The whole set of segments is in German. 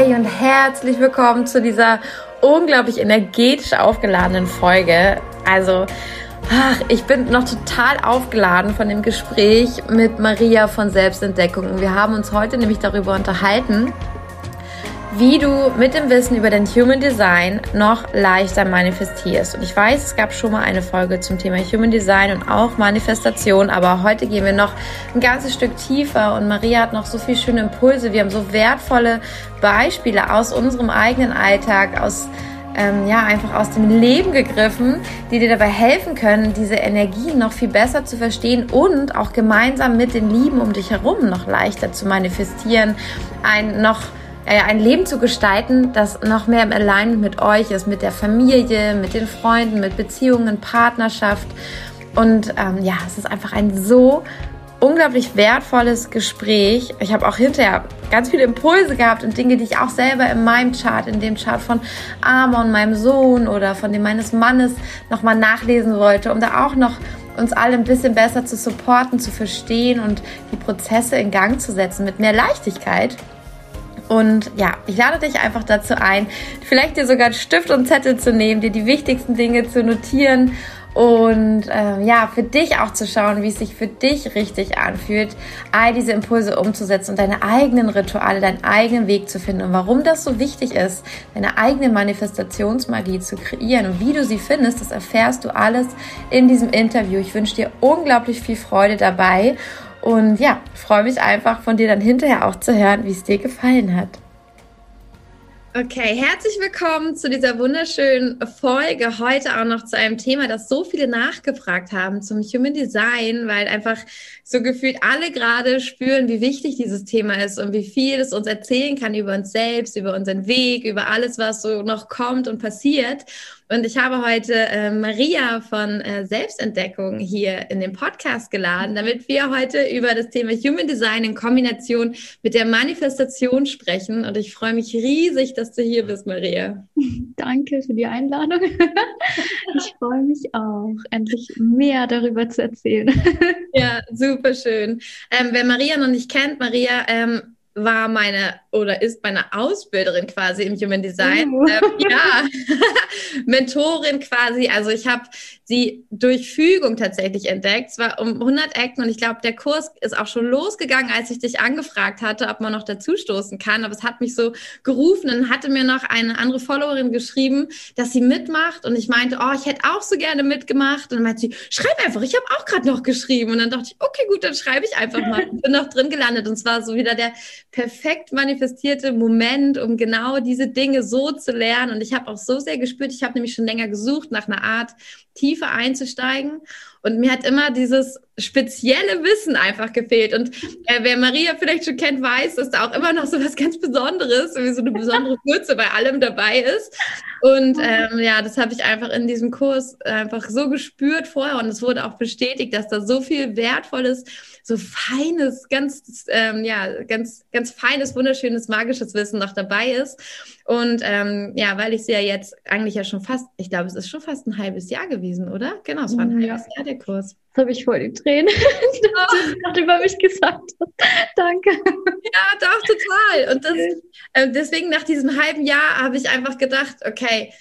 Hi und herzlich willkommen zu dieser unglaublich energetisch aufgeladenen Folge. Also, ach, ich bin noch total aufgeladen von dem Gespräch mit Maria von Selbstentdeckung. Wir haben uns heute nämlich darüber unterhalten, wie du mit dem Wissen über dein Human Design noch leichter manifestierst. Und ich weiß, es gab schon mal eine Folge zum Thema Human Design und auch Manifestation, aber heute gehen wir noch ein ganzes Stück tiefer und Maria hat noch so viele schöne Impulse. Wir haben so wertvolle Beispiele aus unserem eigenen Alltag, aus ähm, ja, einfach aus dem Leben gegriffen, die dir dabei helfen können, diese Energien noch viel besser zu verstehen und auch gemeinsam mit den Lieben um dich herum noch leichter zu manifestieren, ein noch ein Leben zu gestalten, das noch mehr im Alignment mit euch ist, mit der Familie, mit den Freunden, mit Beziehungen, Partnerschaft. Und ähm, ja, es ist einfach ein so unglaublich wertvolles Gespräch. Ich habe auch hinterher ganz viele Impulse gehabt und Dinge, die ich auch selber in meinem Chart, in dem Chart von Amon, meinem Sohn oder von dem meines Mannes nochmal nachlesen wollte, um da auch noch uns alle ein bisschen besser zu supporten, zu verstehen und die Prozesse in Gang zu setzen mit mehr Leichtigkeit. Und ja, ich lade dich einfach dazu ein, vielleicht dir sogar Stift und Zettel zu nehmen, dir die wichtigsten Dinge zu notieren und ähm, ja, für dich auch zu schauen, wie es sich für dich richtig anfühlt, all diese Impulse umzusetzen und deine eigenen Rituale, deinen eigenen Weg zu finden und warum das so wichtig ist, deine eigene Manifestationsmagie zu kreieren und wie du sie findest, das erfährst du alles in diesem Interview. Ich wünsche dir unglaublich viel Freude dabei und ja, freue mich einfach von dir dann hinterher auch zu hören, wie es dir gefallen hat. Okay, herzlich willkommen zu dieser wunderschönen Folge. Heute auch noch zu einem Thema, das so viele nachgefragt haben zum Human Design, weil einfach so gefühlt alle gerade spüren, wie wichtig dieses Thema ist und wie viel es uns erzählen kann über uns selbst, über unseren Weg, über alles, was so noch kommt und passiert. Und ich habe heute äh, Maria von äh, Selbstentdeckung hier in den Podcast geladen, damit wir heute über das Thema Human Design in Kombination mit der Manifestation sprechen. Und ich freue mich riesig, dass du hier bist, Maria. Danke für die Einladung. Ich freue mich auch, endlich mehr darüber zu erzählen. Ja, super schön. Ähm, wer Maria noch nicht kennt, Maria ähm, war meine oder ist meine Ausbilderin quasi im Human Design. Uh. Ähm, ja, Mentorin quasi. Also ich habe sie durch Fügung tatsächlich entdeckt. Es war um 100 Ecken und ich glaube, der Kurs ist auch schon losgegangen, als ich dich angefragt hatte, ob man noch dazustoßen kann. Aber es hat mich so gerufen. Dann hatte mir noch eine andere Followerin geschrieben, dass sie mitmacht und ich meinte, oh, ich hätte auch so gerne mitgemacht. Und dann meinte sie, schreib einfach, ich habe auch gerade noch geschrieben. Und dann dachte ich, okay, gut, dann schreibe ich einfach mal. Und bin noch drin gelandet und es war so wieder der perfekt manifestierte Moment, um genau diese Dinge so zu lernen. Und ich habe auch so sehr gespürt, ich habe nämlich schon länger gesucht nach einer Art, tiefer einzusteigen. Und mir hat immer dieses spezielle Wissen einfach gefehlt. Und äh, wer Maria vielleicht schon kennt, weiß, dass da auch immer noch so was ganz Besonderes, wie so eine besondere Würze bei allem dabei ist. Und ähm, ja, das habe ich einfach in diesem Kurs einfach so gespürt vorher. Und es wurde auch bestätigt, dass da so viel Wertvolles, so feines, ganz, ähm, ja, ganz, ganz feines, wunderschönes, magisches Wissen noch dabei ist. Und ähm, ja, weil ich sie ja jetzt eigentlich ja schon fast, ich glaube, es ist schon fast ein halbes Jahr gewesen, oder? Genau, es war ein ja. halbes Jahr Kurs. Jetzt habe ich voll die Tränen, was du über mich gesagt hast. Danke. Ja, doch, total. Und das, äh, deswegen nach diesem halben Jahr habe ich einfach gedacht, okay,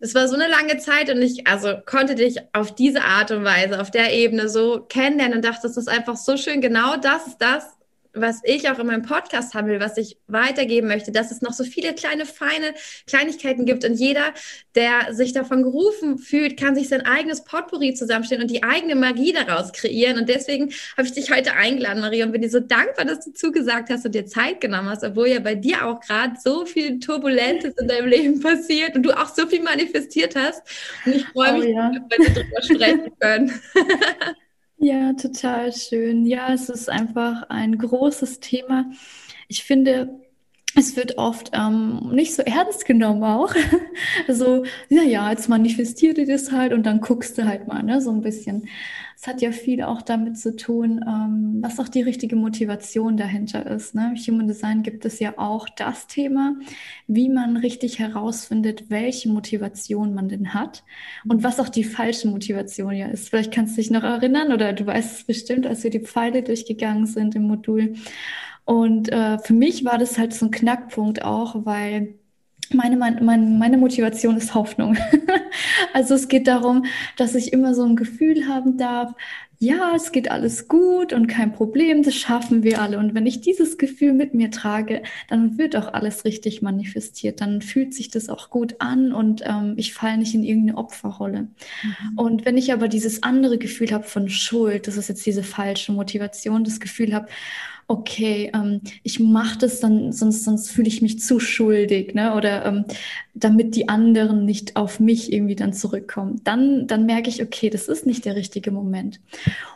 es war so eine lange Zeit und ich also konnte dich auf diese Art und Weise, auf der Ebene so kennenlernen und dachte, das ist einfach so schön. Genau das ist das, was ich auch in meinem Podcast haben will, was ich weitergeben möchte, dass es noch so viele kleine, feine Kleinigkeiten gibt und jeder, der sich davon gerufen fühlt, kann sich sein eigenes Potpourri zusammenstellen und die eigene Magie daraus kreieren. Und deswegen habe ich dich heute eingeladen, Maria, und bin dir so dankbar, dass du zugesagt hast und dir Zeit genommen hast, obwohl ja bei dir auch gerade so viel Turbulentes in deinem Leben passiert und du auch so viel manifestiert hast. Und ich freue oh, mich, ja. dass wir darüber sprechen können. Ja, total schön. Ja, es ist einfach ein großes Thema. Ich finde, es wird oft ähm, nicht so ernst genommen auch. so, ja, ja, jetzt manifestiert ihr das halt und dann guckst du halt mal, ne, so ein bisschen. Es hat ja viel auch damit zu tun, ähm, was auch die richtige Motivation dahinter ist. Ne? Im Human Design gibt es ja auch das Thema, wie man richtig herausfindet, welche Motivation man denn hat und was auch die falsche Motivation ja ist. Vielleicht kannst du dich noch erinnern oder du weißt es bestimmt, als wir die Pfeile durchgegangen sind im Modul. Und äh, für mich war das halt so ein Knackpunkt auch, weil meine, meine, meine Motivation ist Hoffnung. also es geht darum, dass ich immer so ein Gefühl haben darf, ja, es geht alles gut und kein Problem, das schaffen wir alle. Und wenn ich dieses Gefühl mit mir trage, dann wird auch alles richtig manifestiert. Dann fühlt sich das auch gut an und ähm, ich falle nicht in irgendeine Opferrolle. Mhm. Und wenn ich aber dieses andere Gefühl habe von Schuld, das ist jetzt diese falsche Motivation, das Gefühl habe, okay, ähm, ich mache das dann, sonst, sonst fühle ich mich zu schuldig, ne? Oder ähm, damit die anderen nicht auf mich irgendwie dann zurückkommen. Dann, dann merke ich, okay, das ist nicht der richtige Moment.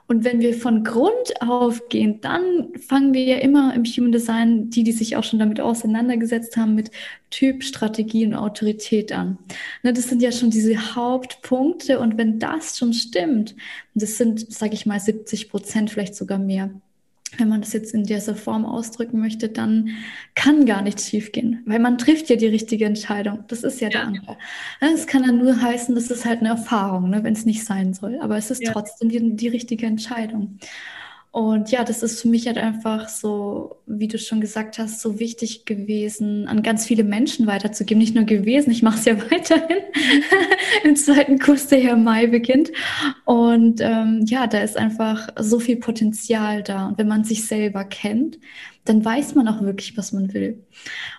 Und wenn wir von Grund auf gehen, dann fangen wir ja immer im Human Design, die, die sich auch schon damit auseinandergesetzt haben, mit Typ, Strategie und Autorität an. Ne, das sind ja schon diese Hauptpunkte. Und wenn das schon stimmt, das sind, sage ich mal, 70 Prozent, vielleicht sogar mehr, wenn man das jetzt in dieser Form ausdrücken möchte, dann kann gar nichts schiefgehen, weil man trifft ja die richtige Entscheidung. Das ist ja, ja. der andere. Es kann dann nur heißen, das ist halt eine Erfahrung, ne, wenn es nicht sein soll. Aber es ist ja. trotzdem die, die richtige Entscheidung. Und ja, das ist für mich halt einfach so, wie du schon gesagt hast, so wichtig gewesen, an ganz viele Menschen weiterzugeben. Nicht nur gewesen, ich mache es ja weiterhin im zweiten Kurs, der ja im Mai beginnt. Und ähm, ja, da ist einfach so viel Potenzial da. Und wenn man sich selber kennt, dann weiß man auch wirklich, was man will.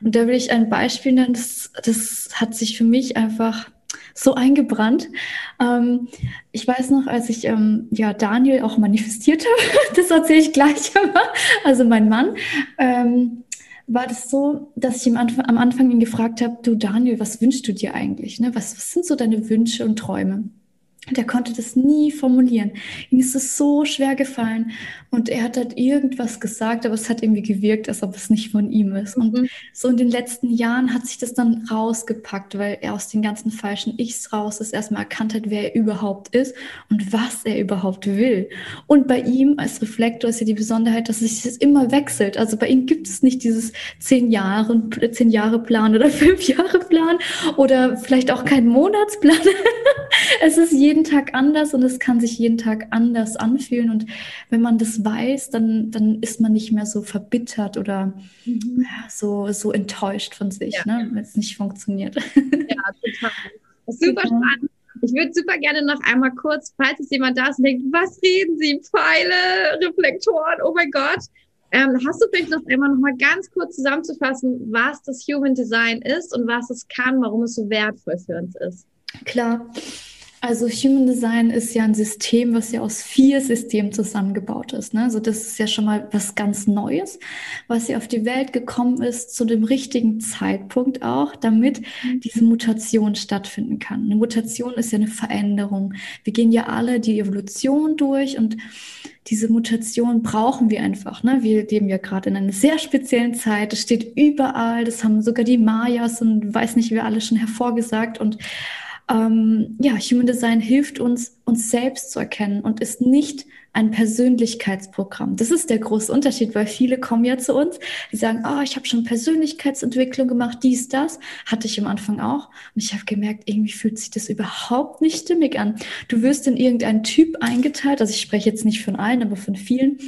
Und da will ich ein Beispiel nennen, das, das hat sich für mich einfach so eingebrannt. Ähm, ich weiß noch, als ich ähm, ja Daniel auch manifestiert habe, das erzähle ich gleich also mein Mann, ähm, war das so, dass ich am Anfang, am Anfang ihn gefragt habe, du Daniel, was wünschst du dir eigentlich? Ne? Was, was sind so deine Wünsche und Träume? Und er konnte das nie formulieren. Ihm ist es so schwer gefallen. Und er hat halt irgendwas gesagt, aber es hat irgendwie gewirkt, als ob es nicht von ihm ist. Und mhm. so in den letzten Jahren hat sich das dann rausgepackt, weil er aus den ganzen falschen Ichs raus ist, erstmal erkannt hat, wer er überhaupt ist und was er überhaupt will. Und bei ihm als Reflektor ist ja die Besonderheit, dass sich das immer wechselt. Also bei ihm gibt es nicht dieses zehn Jahre, zehn Jahre Plan oder fünf Jahre Plan oder vielleicht auch keinen Monatsplan. es ist jeden Tag anders und es kann sich jeden Tag anders anfühlen. Und wenn man das weiß, dann, dann ist man nicht mehr so verbittert oder mhm. so, so enttäuscht von sich, ja. ne, wenn es nicht funktioniert. Ja, total. Super genau. spannend. Ich würde super gerne noch einmal kurz, falls es jemand da ist und denkt, was reden Sie? Pfeile, Reflektoren, oh mein Gott. Ähm, hast du vielleicht noch einmal noch mal ganz kurz zusammenzufassen, was das Human Design ist und was es kann, warum es so wertvoll für uns ist? Klar. Also Human Design ist ja ein System, was ja aus vier Systemen zusammengebaut ist. Ne? Also das ist ja schon mal was ganz Neues, was ja auf die Welt gekommen ist zu dem richtigen Zeitpunkt auch, damit mhm. diese Mutation stattfinden kann. Eine Mutation ist ja eine Veränderung. Wir gehen ja alle die Evolution durch und diese Mutation brauchen wir einfach. Ne? Wir leben ja gerade in einer sehr speziellen Zeit. Es steht überall. Das haben sogar die Mayas und weiß nicht, wer alle schon hervorgesagt und ähm, ja, Human Design hilft uns, uns selbst zu erkennen und ist nicht ein Persönlichkeitsprogramm. Das ist der große Unterschied, weil viele kommen ja zu uns, die sagen, oh, ich habe schon Persönlichkeitsentwicklung gemacht, dies, das, hatte ich am Anfang auch. Und ich habe gemerkt, irgendwie fühlt sich das überhaupt nicht stimmig an. Du wirst in irgendeinen Typ eingeteilt, also ich spreche jetzt nicht von allen, aber von vielen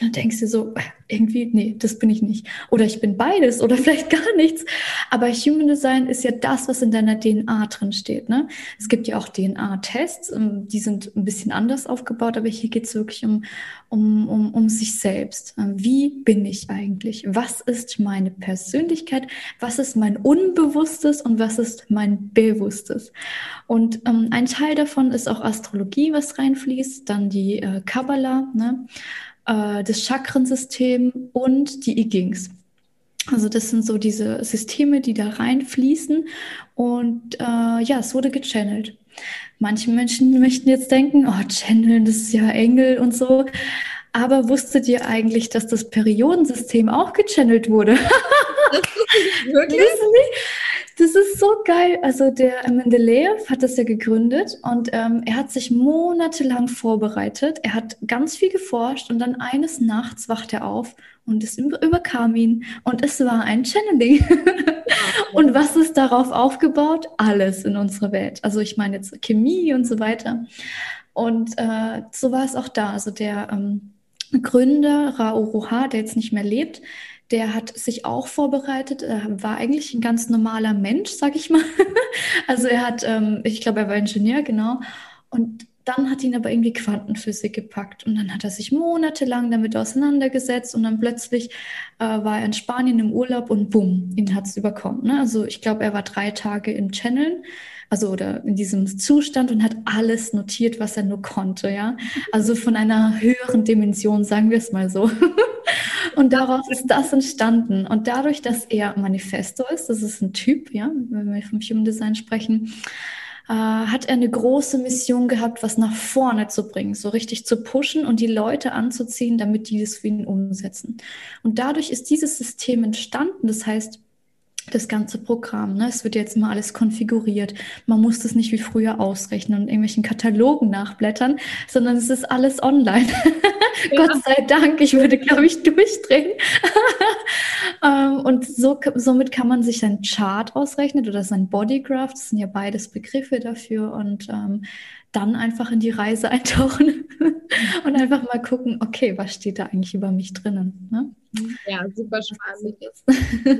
dann denkst du so, irgendwie, nee, das bin ich nicht. Oder ich bin beides oder vielleicht gar nichts. Aber Human Design ist ja das, was in deiner DNA drin steht. Ne? Es gibt ja auch DNA-Tests, ähm, die sind ein bisschen anders aufgebaut, aber hier geht es wirklich um, um, um, um sich selbst. Ähm, wie bin ich eigentlich? Was ist meine Persönlichkeit? Was ist mein Unbewusstes und was ist mein Bewusstes? Und ähm, ein Teil davon ist auch Astrologie, was reinfließt, dann die äh, Kabbalah, ne? Äh, das Chakrensystem und die I Also das sind so diese Systeme, die da reinfließen. Und äh, ja, es wurde gechannelt. Manche Menschen möchten jetzt denken, oh, channeln, das ist ja Engel und so. Aber wusstet ihr eigentlich, dass das Periodensystem auch gechannelt wurde? Wirklich? Das ist so geil. Also der Mendeleev hat das ja gegründet und ähm, er hat sich monatelang vorbereitet. Er hat ganz viel geforscht und dann eines Nachts wacht er auf und es überkam ihn und es war ein Channeling. und was ist darauf aufgebaut? Alles in unserer Welt. Also ich meine jetzt Chemie und so weiter. Und äh, so war es auch da. Also der ähm, Gründer, Rao Roha, der jetzt nicht mehr lebt, der hat sich auch vorbereitet, er war eigentlich ein ganz normaler Mensch, sag ich mal. also er hat, ähm, ich glaube, er war Ingenieur, genau. Und dann hat ihn aber irgendwie Quantenphysik gepackt und dann hat er sich monatelang damit auseinandergesetzt und dann plötzlich äh, war er in Spanien im Urlaub und bumm, ihn hat es überkommen. Ne? Also ich glaube, er war drei Tage im Channeln, also oder in diesem Zustand und hat alles notiert, was er nur konnte, ja. Also von einer höheren Dimension, sagen wir es mal so. und daraus ist das entstanden. Und dadurch, dass er Manifesto ist, das ist ein Typ, ja, wenn wir vom Human Design sprechen, äh, hat er eine große Mission gehabt, was nach vorne zu bringen, so richtig zu pushen und die Leute anzuziehen, damit die das für ihn umsetzen. Und dadurch ist dieses System entstanden. Das heißt, das ganze Programm. Ne? Es wird jetzt immer alles konfiguriert. Man muss das nicht wie früher ausrechnen und irgendwelchen Katalogen nachblättern, sondern es ist alles online. Ja. Gott sei Dank, ich würde, glaube ich, durchdrehen. ähm, und so, somit kann man sich sein Chart ausrechnen oder sein Bodygraph. Das sind ja beides Begriffe dafür. Und ähm, dann einfach in die Reise eintauchen und einfach mal gucken, okay, was steht da eigentlich über mich drinnen. Ne? Ja, super spannend.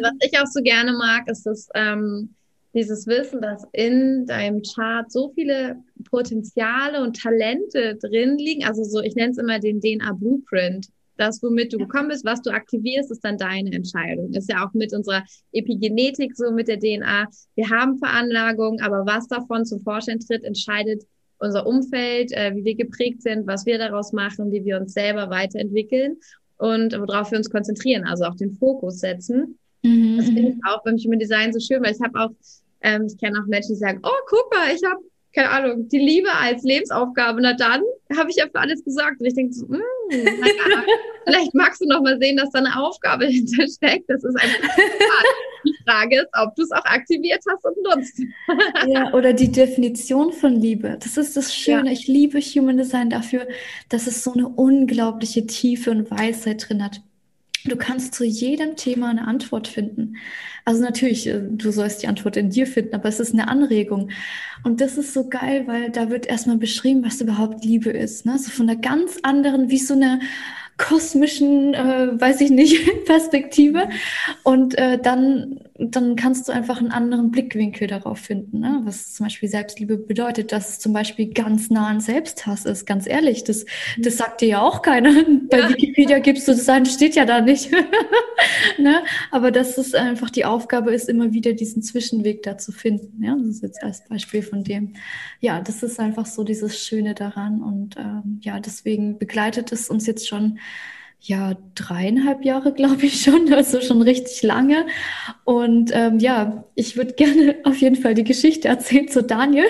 was ich auch so gerne mag, ist das, ähm, dieses Wissen, dass in deinem Chart so viele Potenziale und Talente drin liegen. Also so, ich nenne es immer den DNA-Blueprint. Das, womit du ja. gekommen bist, was du aktivierst, ist dann deine Entscheidung. Ist ja auch mit unserer Epigenetik so, mit der DNA. Wir haben Veranlagungen, aber was davon zum Vorschein tritt, entscheidet unser Umfeld, äh, wie wir geprägt sind, was wir daraus machen, wie wir uns selber weiterentwickeln und worauf wir uns konzentrieren, also auch den Fokus setzen. Mhm. Das finde ich auch beim Human Design so schön, weil ich habe auch, ähm, ich kenne auch Menschen, die sagen, oh, guck mal, ich habe keine Ahnung, die Liebe als Lebensaufgabe. Na dann habe ich ja für alles gesagt. Und ich denke so, mm, ja, vielleicht magst du noch mal sehen, dass da eine Aufgabe hintersteckt. Das ist einfach die Frage ist, ob du es auch aktiviert hast und nutzt. ja, oder die Definition von Liebe. Das ist das Schöne. Ja. Ich liebe Human Design dafür, dass es so eine unglaubliche Tiefe und Weisheit drin hat. Du kannst zu jedem Thema eine Antwort finden. Also natürlich, äh, du sollst die Antwort in dir finden, aber es ist eine Anregung. Und das ist so geil, weil da wird erstmal beschrieben, was überhaupt Liebe ist. Ne? So von einer ganz anderen, wie so eine kosmischen, äh, weiß ich nicht, Perspektive. Und äh, dann, dann kannst du einfach einen anderen Blickwinkel darauf finden, ne? was zum Beispiel Selbstliebe bedeutet, dass es zum Beispiel ganz nah an Selbsthass ist. Ganz ehrlich, das, das sagt dir ja auch keiner. Bei ja. Wikipedia gibst du das ein, steht ja da nicht. ne? Aber dass es einfach die Aufgabe ist, immer wieder diesen Zwischenweg da zu finden. Ja? Das ist jetzt als Beispiel von dem. Ja, das ist einfach so dieses Schöne daran. Und ähm, ja, deswegen begleitet es uns jetzt schon ja, dreieinhalb Jahre, glaube ich schon, also schon richtig lange. Und ähm, ja, ich würde gerne auf jeden Fall die Geschichte erzählen zu Daniel.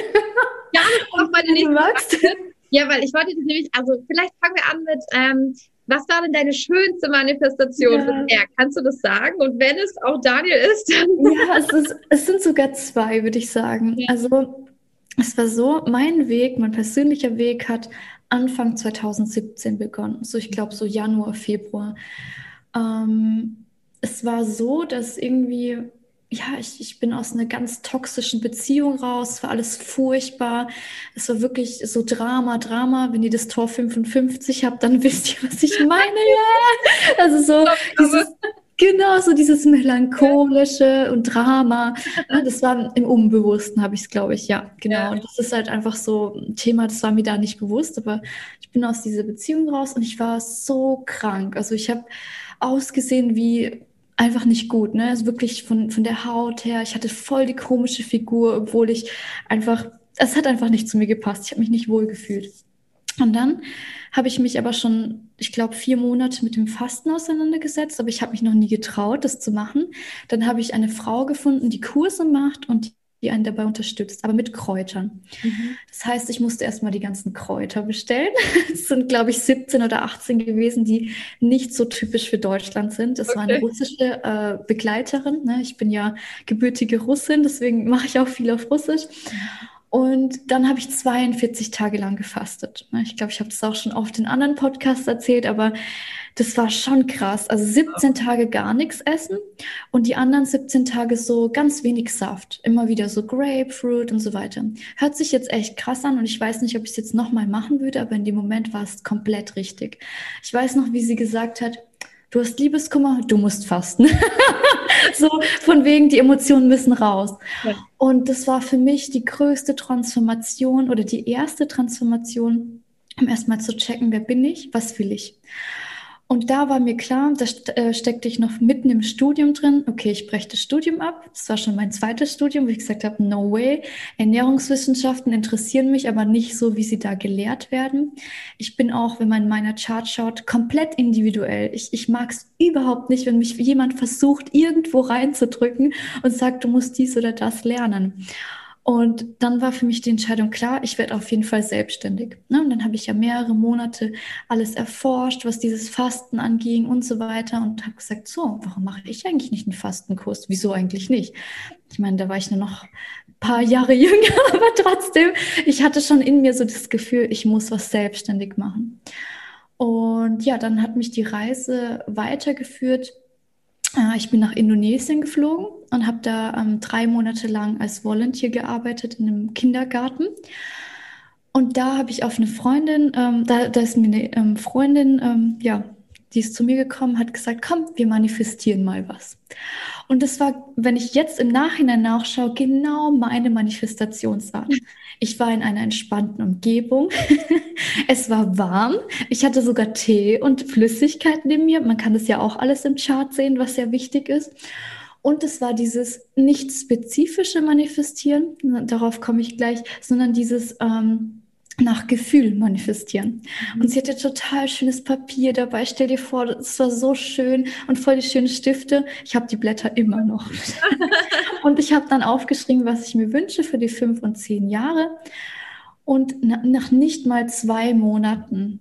Ja, auch meine nächste magst. Ja, weil ich wollte nämlich, also vielleicht fangen wir an mit, ähm, was war denn deine schönste Manifestation ja. bisher? Kannst du das sagen? Und wenn es auch Daniel ist, dann. Ja, es, ist, es sind sogar zwei, würde ich sagen. Ja. Also es war so, mein Weg, mein persönlicher Weg hat Anfang 2017 begonnen. So, ich glaube, so Januar, Februar. Ähm, es war so, dass irgendwie, ja, ich, ich bin aus einer ganz toxischen Beziehung raus. Es war alles furchtbar. Es war wirklich so Drama, Drama. Wenn ihr das Tor 55 habt, dann wisst ihr, was ich meine. Ja. Also so dieses, Genau, so dieses melancholische und Drama. Ne, das war im Unbewussten, habe ich es, glaube ich, ja, genau. Und das ist halt einfach so ein Thema, das war mir da nicht bewusst, aber ich bin aus dieser Beziehung raus und ich war so krank. Also ich habe ausgesehen wie einfach nicht gut, ne? Also wirklich von, von der Haut her. Ich hatte voll die komische Figur, obwohl ich einfach, es hat einfach nicht zu mir gepasst. Ich habe mich nicht wohl gefühlt. Und dann habe ich mich aber schon, ich glaube, vier Monate mit dem Fasten auseinandergesetzt, aber ich habe mich noch nie getraut, das zu machen. Dann habe ich eine Frau gefunden, die Kurse macht und die einen dabei unterstützt, aber mit Kräutern. Mhm. Das heißt, ich musste erstmal die ganzen Kräuter bestellen. Es sind, glaube ich, 17 oder 18 gewesen, die nicht so typisch für Deutschland sind. Das okay. war eine russische äh, Begleiterin. Ne? Ich bin ja gebürtige Russin, deswegen mache ich auch viel auf Russisch. Und dann habe ich 42 Tage lang gefastet. Ich glaube, ich habe das auch schon oft in anderen Podcasts erzählt, aber das war schon krass. Also 17 Tage gar nichts essen und die anderen 17 Tage so ganz wenig Saft. Immer wieder so Grapefruit und so weiter. Hört sich jetzt echt krass an und ich weiß nicht, ob ich es jetzt nochmal machen würde, aber in dem Moment war es komplett richtig. Ich weiß noch, wie sie gesagt hat, du hast Liebeskummer, du musst fasten. so von wegen, die Emotionen müssen raus. Ja. Und das war für mich die größte Transformation oder die erste Transformation, um erstmal zu checken, wer bin ich, was will ich. Und da war mir klar, da äh, steckte ich noch mitten im Studium drin. Okay, ich breche das Studium ab. Das war schon mein zweites Studium, wo ich gesagt habe, no way. Ernährungswissenschaften interessieren mich, aber nicht so, wie sie da gelehrt werden. Ich bin auch, wenn man in meiner Chart schaut, komplett individuell. Ich, ich mag es überhaupt nicht, wenn mich jemand versucht, irgendwo reinzudrücken und sagt, du musst dies oder das lernen. Und dann war für mich die Entscheidung klar, ich werde auf jeden Fall selbstständig. Ne? Und dann habe ich ja mehrere Monate alles erforscht, was dieses Fasten anging und so weiter und habe gesagt, so, warum mache ich eigentlich nicht einen Fastenkurs? Wieso eigentlich nicht? Ich meine, da war ich nur noch ein paar Jahre jünger, aber trotzdem, ich hatte schon in mir so das Gefühl, ich muss was selbstständig machen. Und ja, dann hat mich die Reise weitergeführt äh, ich bin nach Indonesien geflogen und habe da ähm, drei Monate lang als Volunteer gearbeitet in einem Kindergarten. Und da habe ich auf eine Freundin, ähm, da, da ist mir eine ähm, Freundin, ähm, ja, die ist zu mir gekommen, hat gesagt, komm, wir manifestieren mal was. Und das war, wenn ich jetzt im Nachhinein nachschaue, genau meine Manifestationsart. Ich war in einer entspannten Umgebung. es war warm. Ich hatte sogar Tee und Flüssigkeit neben mir. Man kann das ja auch alles im Chart sehen, was sehr wichtig ist. Und es war dieses nicht spezifische Manifestieren, darauf komme ich gleich, sondern dieses ähm, nach Gefühl manifestieren. Mhm. Und sie hatte total schönes Papier dabei. Stell dir vor, es war so schön und voll die schönen Stifte. Ich habe die Blätter immer noch. und ich habe dann aufgeschrieben, was ich mir wünsche für die fünf und zehn Jahre. Und nach nicht mal zwei Monaten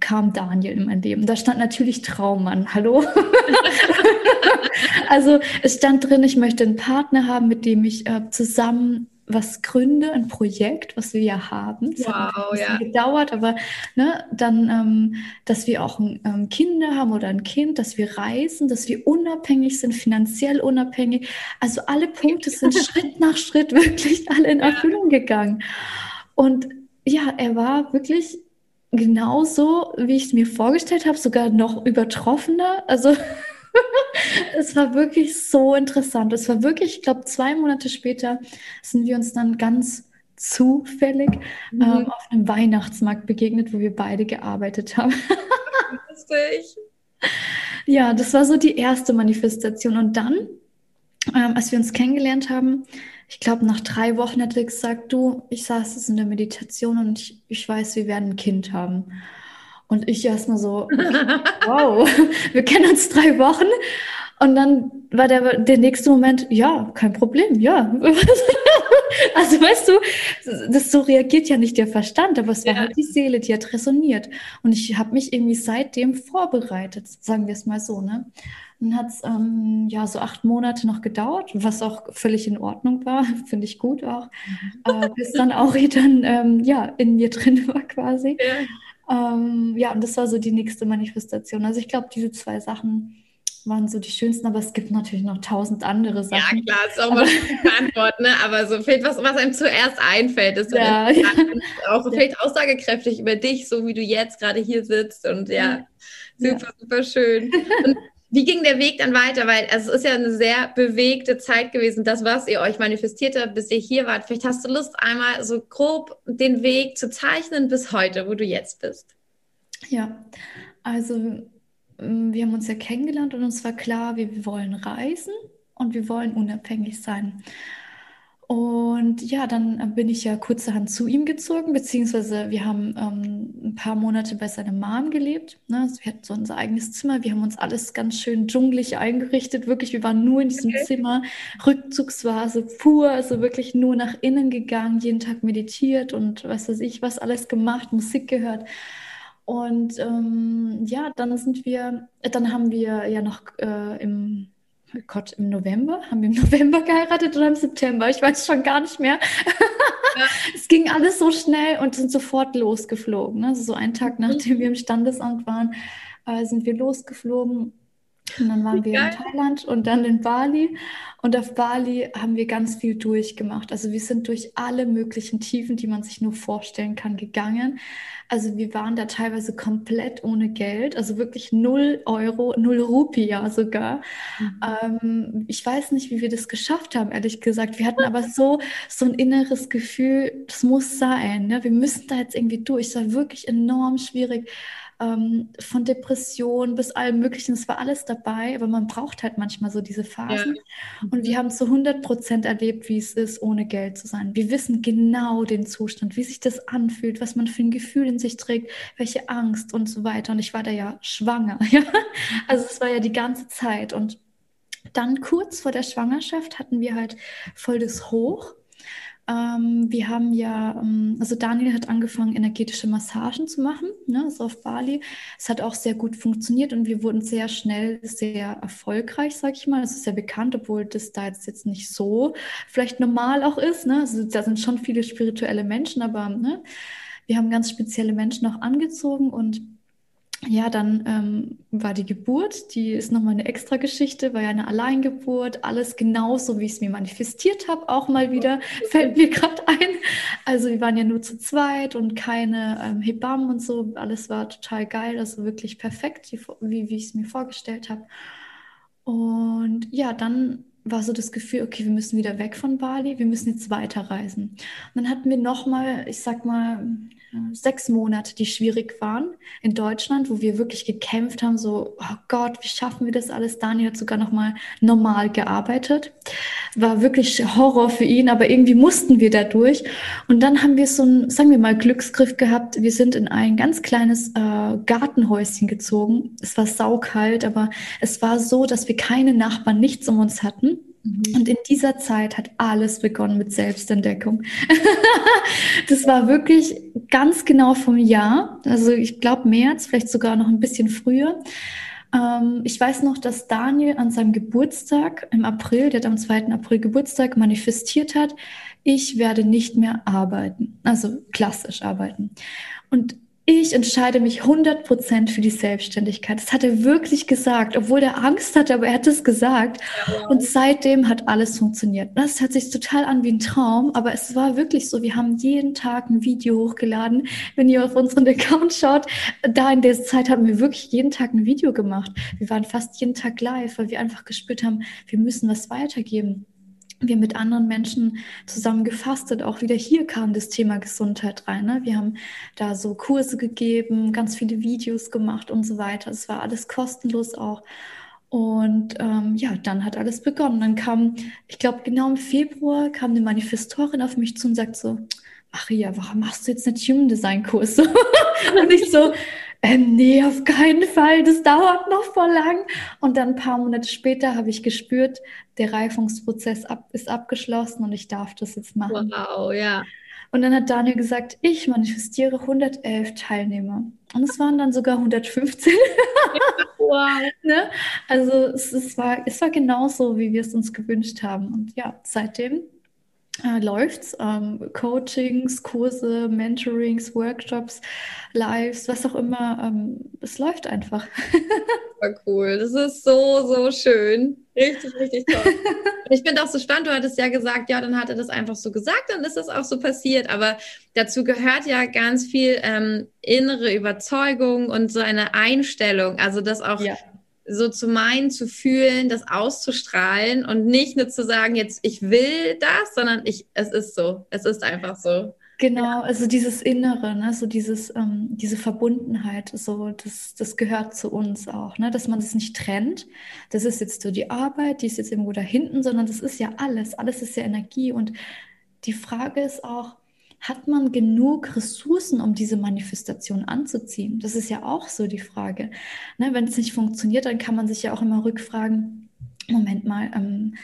kam Daniel in mein Leben. Da stand natürlich Traummann. Hallo? also es stand drin, ich möchte einen Partner haben, mit dem ich äh, zusammen was gründe, ein Projekt, was wir ja haben. Es wow, hat ein bisschen ja. gedauert, aber ne, dann, ähm, dass wir auch ein, ähm, Kinder haben oder ein Kind, dass wir reisen, dass wir unabhängig sind, finanziell unabhängig. Also alle Punkte sind Schritt nach Schritt wirklich alle in Erfüllung ja. gegangen. Und ja, er war wirklich genauso, wie ich es mir vorgestellt habe, sogar noch übertroffener. Also es war wirklich so interessant. Es war wirklich, ich glaube, zwei Monate später sind wir uns dann ganz zufällig mhm. ähm, auf einem Weihnachtsmarkt begegnet, wo wir beide gearbeitet haben. Lustig. ja, das war so die erste Manifestation. Und dann, ähm, als wir uns kennengelernt haben, ich glaube, nach drei Wochen hat er gesagt, du, ich saß jetzt in der Meditation und ich, ich weiß, wir werden ein Kind haben. Und ich erstmal so, wow, wir kennen uns drei Wochen. Und dann war der, der nächste Moment, ja, kein Problem, ja. also weißt du, das so reagiert ja nicht der Verstand, aber es war ja. halt die Seele, die hat resoniert. Und ich habe mich irgendwie seitdem vorbereitet, sagen wir es mal so, ne? Dann hat es ähm, ja so acht Monate noch gedauert, was auch völlig in Ordnung war, finde ich gut auch, mhm. äh, bis dann auch dann ähm, ja in mir drin war quasi. Ja. Ähm, ja, und das war so die nächste Manifestation. Also ich glaube, diese zwei Sachen waren so die schönsten, aber es gibt natürlich noch tausend andere Sachen. Ja, klar, ist auch mal eine Antwort, ne? Aber so vielleicht was, was einem zuerst einfällt, ist ja, ja. auch so vielleicht aussagekräftig über dich, so wie du jetzt gerade hier sitzt und ja, super, ja. super schön. Und wie ging der Weg dann weiter? Weil also, es ist ja eine sehr bewegte Zeit gewesen, das, was ihr euch manifestiert habt, bis ihr hier wart. Vielleicht hast du Lust, einmal so grob den Weg zu zeichnen bis heute, wo du jetzt bist. Ja, also mm, wir haben uns ja kennengelernt und uns war klar, wir wollen reisen und wir wollen unabhängig sein. Und ja, dann bin ich ja kurzerhand zu ihm gezogen, beziehungsweise wir haben ähm, ein paar Monate bei seiner Mom gelebt. Ne? Also wir hatten so unser eigenes Zimmer, wir haben uns alles ganz schön dschungelig eingerichtet. Wirklich, wir waren nur in diesem okay. Zimmer, Rückzugsphase pur, also wirklich nur nach innen gegangen, jeden Tag meditiert und was weiß ich, was alles gemacht, Musik gehört. Und ähm, ja, dann sind wir, dann haben wir ja noch äh, im Gott, im November? Haben wir im November geheiratet oder im September? Ich weiß schon gar nicht mehr. Ja. es ging alles so schnell und sind sofort losgeflogen. Ne? Also so einen Tag, mhm. nachdem wir im Standesamt waren, äh, sind wir losgeflogen und dann waren wir in Thailand und dann in Bali. Und auf Bali haben wir ganz viel durchgemacht. Also wir sind durch alle möglichen Tiefen, die man sich nur vorstellen kann, gegangen. Also wir waren da teilweise komplett ohne Geld, also wirklich null Euro, null Rupia sogar. Mhm. Ähm, ich weiß nicht, wie wir das geschafft haben, ehrlich gesagt. Wir hatten aber so, so ein inneres Gefühl, das muss sein. Ne? Wir müssen da jetzt irgendwie durch. Es war wirklich enorm schwierig ähm, von Depression bis allem Möglichen. Es war alles dabei, aber man braucht halt manchmal so diese Phasen. Ja. Und wir haben zu 100 Prozent erlebt, wie es ist, ohne Geld zu sein. Wir wissen genau den Zustand, wie sich das anfühlt, was man für ein Gefühl in sich trägt, welche Angst und so weiter. Und ich war da ja schwanger. Ja? Also es war ja die ganze Zeit. Und dann kurz vor der Schwangerschaft hatten wir halt voll das Hoch. Ähm, wir haben ja, ähm, also Daniel hat angefangen, energetische Massagen zu machen, ne, so auf Bali. Es hat auch sehr gut funktioniert und wir wurden sehr schnell sehr erfolgreich, sag ich mal. Das ist sehr bekannt, obwohl das da jetzt, jetzt nicht so vielleicht normal auch ist. Ne? Also da sind schon viele spirituelle Menschen, aber ne, wir haben ganz spezielle Menschen auch angezogen und ja, dann ähm, war die Geburt, die ist nochmal eine extra Geschichte, war ja eine Alleingeburt, alles genauso, wie ich es mir manifestiert habe, auch mal wieder, fällt mir gerade ein. Also wir waren ja nur zu zweit und keine ähm, Hebammen und so, alles war total geil, also wirklich perfekt, wie, wie ich es mir vorgestellt habe. Und ja, dann war so das Gefühl, okay, wir müssen wieder weg von Bali, wir müssen jetzt weiterreisen. Und dann hatten wir nochmal, ich sag mal, sechs Monate, die schwierig waren in Deutschland, wo wir wirklich gekämpft haben, so, oh Gott, wie schaffen wir das alles? Daniel hat sogar noch mal normal gearbeitet. War wirklich Horror für ihn, aber irgendwie mussten wir da durch. Und dann haben wir so ein, sagen wir mal, Glücksgriff gehabt. Wir sind in ein ganz kleines äh, Gartenhäuschen gezogen. Es war saukalt, aber es war so, dass wir keine Nachbarn, nichts um uns hatten. Mhm. Und in dieser Zeit hat alles begonnen mit Selbstentdeckung. das war wirklich ganz genau vom Jahr, also ich glaube März, vielleicht sogar noch ein bisschen früher. Ähm, ich weiß noch, dass Daniel an seinem Geburtstag im April, der hat am 2. April Geburtstag, manifestiert hat, ich werde nicht mehr arbeiten, also klassisch arbeiten. Und ich entscheide mich 100% für die Selbstständigkeit. Das hat er wirklich gesagt, obwohl er Angst hatte, aber er hat es gesagt. Ja, Und seitdem hat alles funktioniert. Das hört sich total an wie ein Traum, aber es war wirklich so. Wir haben jeden Tag ein Video hochgeladen. Wenn ihr auf unseren Account schaut, da in der Zeit haben wir wirklich jeden Tag ein Video gemacht. Wir waren fast jeden Tag live, weil wir einfach gespürt haben, wir müssen was weitergeben wir mit anderen Menschen zusammen gefastet. Auch wieder hier kam das Thema Gesundheit rein. Ne? Wir haben da so Kurse gegeben, ganz viele Videos gemacht und so weiter. Es war alles kostenlos auch. Und ähm, ja, dann hat alles begonnen. Dann kam, ich glaube, genau im Februar kam eine Manifestorin auf mich zu und sagt so, Maria, warum machst du jetzt nicht Human Design Kurs? und ich so, ähm, nee, auf keinen Fall, das dauert noch voll lang. Und dann ein paar Monate später habe ich gespürt, der Reifungsprozess ab, ist abgeschlossen und ich darf das jetzt machen. Wow, ja. Und dann hat Daniel gesagt, ich manifestiere 111 Teilnehmer. Und es waren dann sogar 115. wow. ne? Also es, es, war, es war genauso, wie wir es uns gewünscht haben. Und ja, seitdem äh, läuft's. Ähm, Coachings, Kurse, Mentorings, Workshops, Lives, was auch immer. Ähm, es läuft einfach. Super cool. Das ist so, so schön. Richtig, richtig toll. Und ich finde auch so spannend, du hattest ja gesagt, ja, dann hat er das einfach so gesagt, dann ist das auch so passiert. Aber dazu gehört ja ganz viel ähm, innere Überzeugung und so eine Einstellung. Also das auch ja so zu meinen, zu fühlen, das auszustrahlen und nicht nur zu sagen, jetzt ich will das, sondern ich, es ist so, es ist einfach so. Genau, also dieses Innere, ne, so dieses, ähm, diese Verbundenheit, so das, das gehört zu uns auch, ne, dass man das nicht trennt. Das ist jetzt so die Arbeit, die ist jetzt irgendwo da hinten, sondern das ist ja alles, alles ist ja Energie und die Frage ist auch, hat man genug Ressourcen, um diese Manifestation anzuziehen? Das ist ja auch so die Frage. Ne, wenn es nicht funktioniert, dann kann man sich ja auch immer rückfragen, Moment mal, ähm,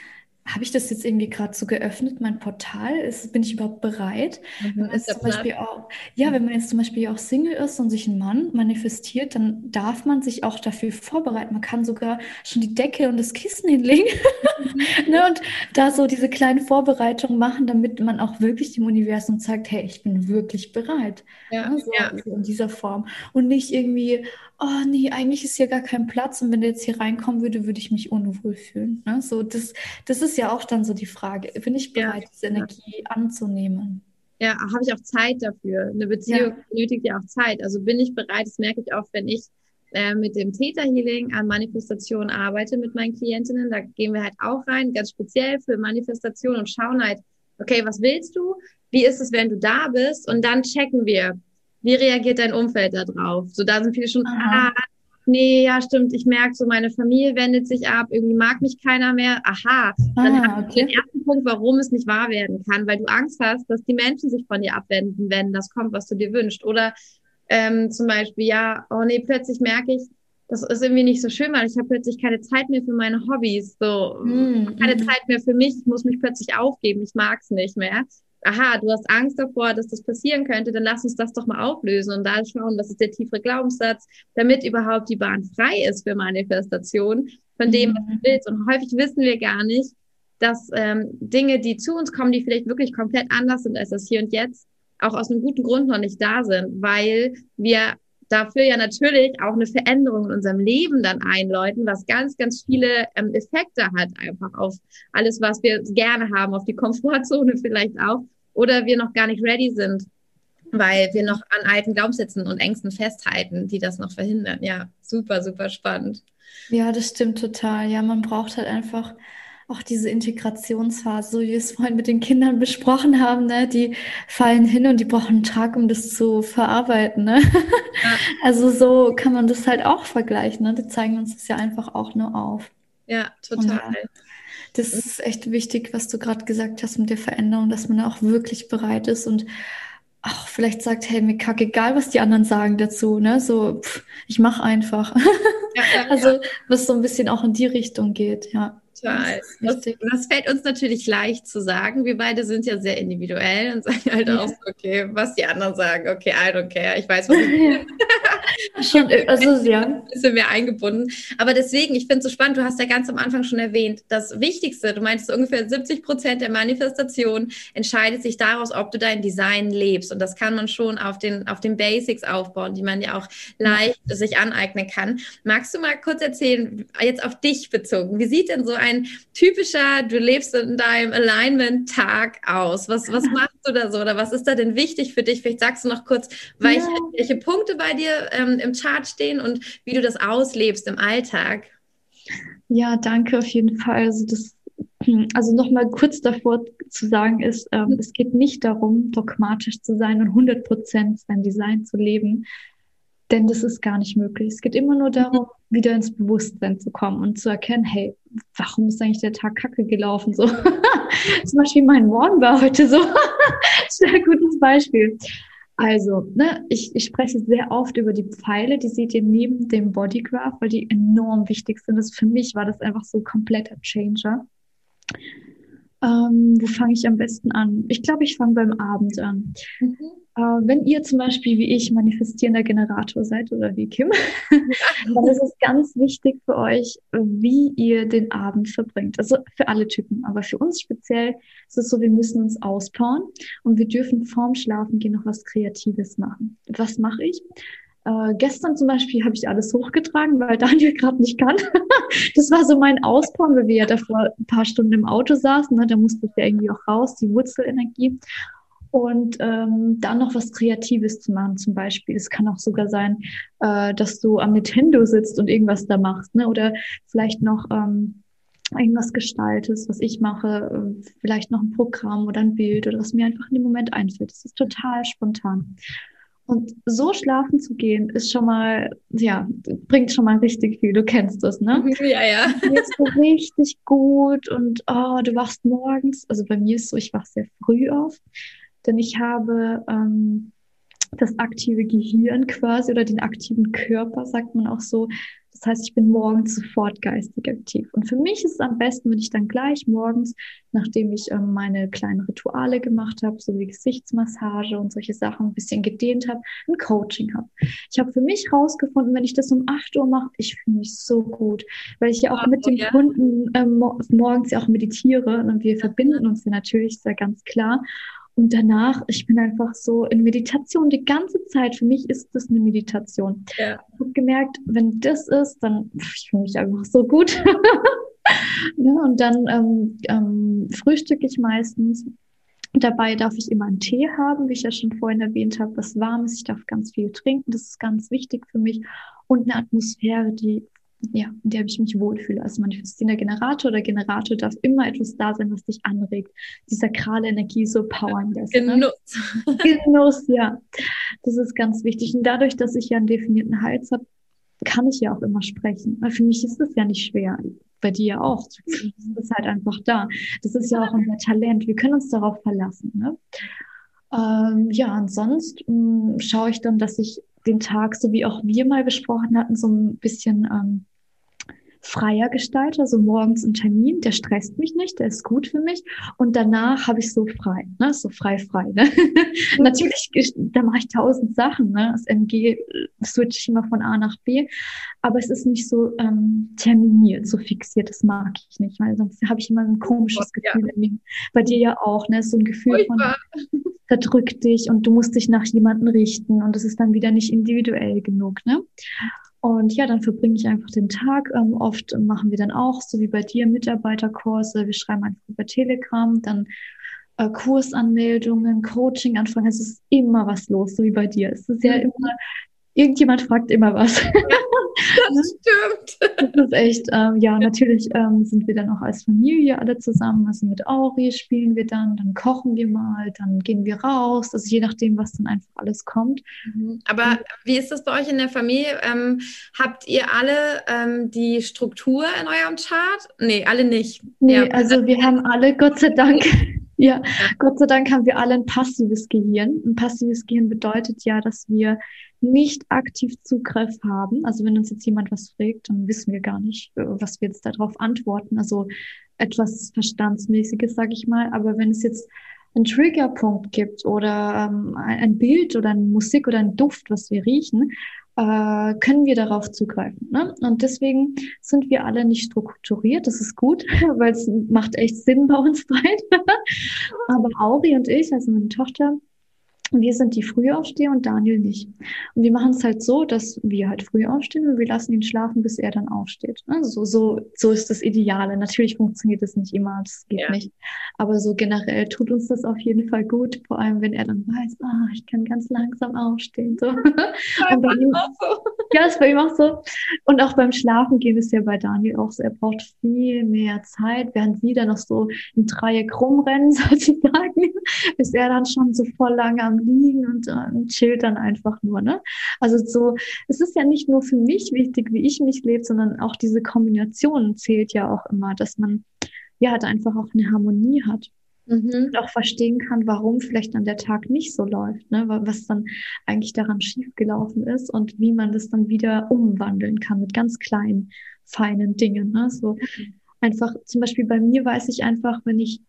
habe ich das jetzt irgendwie gerade so geöffnet, mein Portal? Ist, bin ich überhaupt bereit? Mhm, wenn man jetzt zum Beispiel auch, ja, wenn man jetzt zum Beispiel auch Single ist und sich ein Mann manifestiert, dann darf man sich auch dafür vorbereiten. Man kann sogar schon die Decke und das Kissen hinlegen mhm. ne, und da so diese kleinen Vorbereitungen machen, damit man auch wirklich dem Universum zeigt, hey, ich bin wirklich bereit. Ja, ne, so, ja. so in dieser Form. Und nicht irgendwie, oh nee, eigentlich ist hier gar kein Platz und wenn der jetzt hier reinkommen würde, würde ich mich unwohl fühlen. Ne? So, das, das ist ja auch dann so die Frage, bin ich bereit, ja, diese Energie anzunehmen? Ja, habe ich auch Zeit dafür? Eine Beziehung ja. benötigt ja auch Zeit. Also bin ich bereit, das merke ich auch, wenn ich äh, mit dem Theta Healing an Manifestation arbeite mit meinen Klientinnen. Da gehen wir halt auch rein, ganz speziell für Manifestation und schauen halt, okay, was willst du? Wie ist es, wenn du da bist? Und dann checken wir, wie reagiert dein Umfeld da drauf? So, da sind viele schon, Aha. ah, nee, ja, stimmt, ich merke so, meine Familie wendet sich ab, irgendwie mag mich keiner mehr. Aha, dann ah, hast du den ersten Punkt, warum es nicht wahr werden kann, weil du Angst hast, dass die Menschen sich von dir abwenden, wenn das kommt, was du dir wünschst. Oder ähm, zum Beispiel, ja, oh nee, plötzlich merke ich, das ist irgendwie nicht so schön, weil ich habe plötzlich keine Zeit mehr für meine Hobbys, so mm, keine mm. Zeit mehr für mich, ich muss mich plötzlich aufgeben, ich mag es nicht mehr aha, du hast Angst davor, dass das passieren könnte, dann lass uns das doch mal auflösen und da schauen, was ist der tiefere Glaubenssatz, damit überhaupt die Bahn frei ist für Manifestation von dem, was du mhm. willst. Und häufig wissen wir gar nicht, dass ähm, Dinge, die zu uns kommen, die vielleicht wirklich komplett anders sind als das hier und jetzt, auch aus einem guten Grund noch nicht da sind, weil wir dafür ja natürlich auch eine Veränderung in unserem Leben dann einläuten, was ganz, ganz viele ähm, Effekte hat, einfach auf alles, was wir gerne haben, auf die Komfortzone vielleicht auch, oder wir noch gar nicht ready sind, weil wir noch an alten Glaubenssätzen und Ängsten festhalten, die das noch verhindern. Ja, super, super spannend. Ja, das stimmt total. Ja, man braucht halt einfach auch diese Integrationsphase, so wie wir es vorhin mit den Kindern besprochen haben, ne, die fallen hin und die brauchen einen Tag, um das zu verarbeiten. Ne? Ja. Also so kann man das halt auch vergleichen. Ne? Die zeigen uns das ja einfach auch nur auf. Ja, total. Ja, das ist echt wichtig, was du gerade gesagt hast mit der Veränderung, dass man auch wirklich bereit ist und auch vielleicht sagt, hey, mir kacke, egal, was die anderen sagen dazu, ne? So, pff, ich mach einfach. Ja, ja, also, was so ein bisschen auch in die Richtung geht, ja. Total. Das, das, fällt uns natürlich leicht zu sagen. Wir beide sind ja sehr individuell und sagen halt ja. auch, okay, was die anderen sagen, okay, I don't care, ich weiß, was ich schon, also ja. Ein bisschen mehr eingebunden. Aber deswegen, ich finde es so spannend, du hast ja ganz am Anfang schon erwähnt, das Wichtigste, du meinst ungefähr 70 Prozent der Manifestation entscheidet sich daraus, ob du dein Design lebst. Und das kann man schon auf den, auf den Basics aufbauen, die man ja auch leicht sich aneignen kann. Magst du mal kurz erzählen, jetzt auf dich bezogen, wie sieht denn so ein typischer, du lebst in deinem Alignment-Tag aus? Was, was machst du da so oder was ist da denn wichtig für dich? Vielleicht sagst du noch kurz, welche, ja. welche Punkte bei dir ähm, im Chart stehen und wie du das auslebst im Alltag. Ja, danke auf jeden Fall. Also das also nochmal kurz davor zu sagen ist, ähm, es geht nicht darum, dogmatisch zu sein und 100 Prozent sein Design zu leben, denn das ist gar nicht möglich. Es geht immer nur mhm. darum, wieder ins Bewusstsein zu kommen und zu erkennen, hey, warum ist eigentlich der Tag kacke gelaufen? So, zum Beispiel mein Morgen war heute so. ein gutes Beispiel. Also, ne, ich, ich spreche sehr oft über die Pfeile, die seht ihr neben dem Bodygraph, weil die enorm wichtig sind. Das für mich war das einfach so kompletter Changer. Ähm, wo fange ich am besten an? Ich glaube, ich fange beim Abend an. Mhm. Äh, wenn ihr zum Beispiel wie ich manifestierender Generator seid oder wie Kim, dann ist es ganz wichtig für euch, wie ihr den Abend verbringt. Also für alle Typen, aber für uns speziell ist es so, wir müssen uns auspowern und wir dürfen vorm Schlafen gehen noch was Kreatives machen. Was mache ich? Äh, gestern zum Beispiel habe ich alles hochgetragen, weil Daniel gerade nicht kann. das war so mein Ausbauen, weil wir ja davor ein paar Stunden im Auto saßen. Ne? Da musste es ja irgendwie auch raus, die Wurzelenergie. Und ähm, dann noch was Kreatives zu machen, zum Beispiel. Es kann auch sogar sein, äh, dass du am Nintendo sitzt und irgendwas da machst, ne? Oder vielleicht noch ähm, irgendwas gestaltest, was ich mache, äh, vielleicht noch ein Programm oder ein Bild oder was mir einfach in dem Moment einfällt. Das ist total spontan. Und so schlafen zu gehen, ist schon mal, ja, bringt schon mal richtig viel. Du kennst das, ne? Ja, ja. Dir ist so richtig gut und oh, du wachst morgens. Also bei mir ist so, ich wach sehr früh auf, denn ich habe ähm, das aktive Gehirn quasi oder den aktiven Körper, sagt man auch so. Das heißt, ich bin morgens sofort geistig aktiv. Und für mich ist es am besten, wenn ich dann gleich morgens, nachdem ich ähm, meine kleinen Rituale gemacht habe, so wie Gesichtsmassage und solche Sachen, ein bisschen gedehnt habe, ein Coaching habe. Ich habe für mich rausgefunden, wenn ich das um 8 Uhr mache, ich fühle mich so gut, weil ich ja auch oh, mit dem ja. Kunden ähm, morgens ja auch meditiere und wir verbinden uns ja natürlich, ist ja ganz klar. Und danach, ich bin einfach so in Meditation die ganze Zeit. Für mich ist das eine Meditation. Ja. Ich habe gemerkt, wenn das ist, dann ich fühle mich einfach so gut. ja, und dann ähm, ähm, frühstücke ich meistens. Dabei darf ich immer einen Tee haben, wie ich ja schon vorhin erwähnt habe, was warm ist. Ich darf ganz viel trinken, das ist ganz wichtig für mich. Und eine Atmosphäre, die ja, in der ich mich wohlfühle. Also manifestierender Generator oder Generator darf immer etwas da sein, was dich anregt. Die sakrale Energie so powern lässt. Ne? Genuss. Ne? Genuss, ja. Das ist ganz wichtig. Und dadurch, dass ich ja einen definierten Hals habe, kann ich ja auch immer sprechen. Weil für mich ist das ja nicht schwer. Bei dir ja auch. Das ist halt einfach da. Das ist ja auch unser Talent. Wir können uns darauf verlassen. Ne? Ähm, ja, ansonsten schaue ich dann, dass ich den Tag, so wie auch wir mal besprochen hatten, so ein bisschen ähm, freier gestalte, also morgens ein Termin, der stresst mich nicht, der ist gut für mich und danach habe ich so frei, ne? so frei, frei. Ne? Natürlich, da mache ich tausend Sachen, ne? das MG switche ich immer von A nach B, aber es ist nicht so ähm, terminiert, so fixiert, das mag ich nicht, weil sonst habe ich immer ein komisches oh, Gefühl ja. Bei dir ja auch, ne? so ein Gefühl von verdrückt dich und du musst dich nach jemanden richten und es ist dann wieder nicht individuell genug, ne? Und ja, dann verbringe ich einfach den Tag. Ähm, oft machen wir dann auch, so wie bei dir, Mitarbeiterkurse. Wir schreiben einfach über Telegram, dann äh, Kursanmeldungen, Coaching anfangen. Es ist immer was los, so wie bei dir. Es ist ja mhm. immer irgendjemand fragt immer was. Das stimmt. Das ist echt, ähm, ja, natürlich ähm, sind wir dann auch als Familie alle zusammen. Also mit Auri spielen wir dann, dann kochen wir mal, dann gehen wir raus. Also je nachdem, was dann einfach alles kommt. Mhm. Aber Und, wie ist das bei euch in der Familie? Ähm, habt ihr alle ähm, die Struktur in eurem Chart? Nee, alle nicht. Nee, ja. also wir haben alle, Gott sei Dank, ja, Gott sei Dank haben wir alle ein passives Gehirn. Ein passives Gehirn bedeutet ja, dass wir nicht aktiv Zugriff haben. Also wenn uns jetzt jemand was fragt, dann wissen wir gar nicht, äh, was wir jetzt darauf antworten. Also etwas Verstandsmäßiges, sage ich mal. Aber wenn es jetzt einen Triggerpunkt gibt oder ähm, ein Bild oder eine Musik oder ein Duft, was wir riechen, äh, können wir darauf zugreifen. Ne? Und deswegen sind wir alle nicht strukturiert. Das ist gut, weil es macht echt Sinn bei uns beiden. Aber Auri und ich, also meine Tochter, wir sind die Frühaufsteher und Daniel nicht. Und wir machen es halt so, dass wir halt früh aufstehen und wir lassen ihn schlafen, bis er dann aufsteht. Also so, so ist das Ideale. Natürlich funktioniert das nicht immer, das geht ja. nicht. Aber so generell tut uns das auf jeden Fall gut, vor allem wenn er dann weiß, ah, ich kann ganz langsam aufstehen. So. und bei ihm, auch so. Ja, ist bei ihm auch so. Und auch beim Schlafen gehen ist ja bei Daniel auch so. Er braucht viel mehr Zeit, während wir dann noch so im Dreieck rumrennen, sozusagen, ist er dann schon so voll lange am liegen und äh, chillt dann einfach nur. Ne? Also so, es ist ja nicht nur für mich wichtig, wie ich mich lebe, sondern auch diese Kombination zählt ja auch immer, dass man ja halt einfach auch eine Harmonie hat. Mhm. Und auch verstehen kann, warum vielleicht dann der Tag nicht so läuft, ne? was dann eigentlich daran schiefgelaufen ist und wie man das dann wieder umwandeln kann mit ganz kleinen, feinen Dingen. Ne? So mhm. einfach, zum Beispiel bei mir weiß ich einfach, wenn ich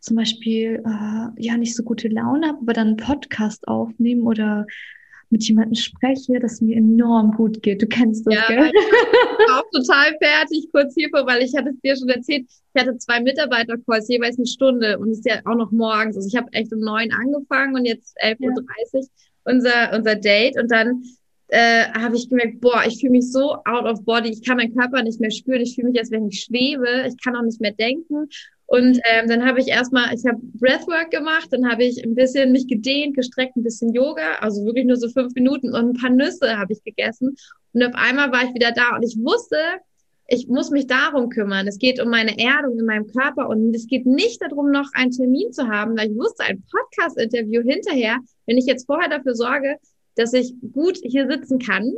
zum Beispiel äh, ja nicht so gute Laune habe, aber dann einen Podcast aufnehmen oder mit jemandem spreche, dass mir enorm gut geht. Du kennst das, ja, gell? Ich bin auch total fertig, kurz hiervor, weil ich hatte es dir schon erzählt, ich hatte zwei Mitarbeitercalls, jeweils eine Stunde und es ist ja auch noch morgens. Also ich habe echt um neun angefangen und jetzt 11.30 ja. Uhr unser, unser Date und dann äh, habe ich gemerkt, boah, ich fühle mich so out of body, ich kann meinen Körper nicht mehr spüren, ich fühle mich, als wenn ich schwebe, ich kann auch nicht mehr denken und ähm, dann habe ich erstmal, ich habe Breathwork gemacht, dann habe ich ein bisschen mich gedehnt, gestreckt, ein bisschen Yoga, also wirklich nur so fünf Minuten und ein paar Nüsse habe ich gegessen. Und auf einmal war ich wieder da und ich wusste, ich muss mich darum kümmern. Es geht um meine Erdung in meinem Körper und es geht nicht darum, noch einen Termin zu haben, weil ich wusste, ein Podcast-Interview hinterher, wenn ich jetzt vorher dafür sorge, dass ich gut hier sitzen kann,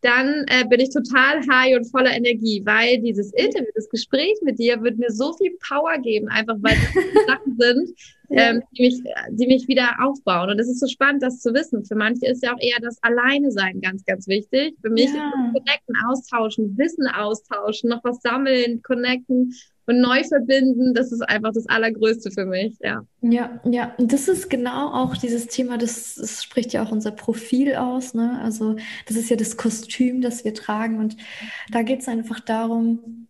dann äh, bin ich total high und voller Energie, weil dieses Interview, das Gespräch mit dir wird mir so viel Power geben, einfach weil das Sachen sind. Ähm, die, mich, die mich wieder aufbauen. Und es ist so spannend, das zu wissen. Für manche ist ja auch eher das Alleine sein ganz, ganz wichtig. Für mich ja. ist Connecten, austauschen, Wissen austauschen, noch was sammeln, connecten und neu verbinden, das ist einfach das Allergrößte für mich, ja. Ja, ja, und das ist genau auch dieses Thema, das, das spricht ja auch unser Profil aus, ne? Also das ist ja das Kostüm, das wir tragen und da geht es einfach darum,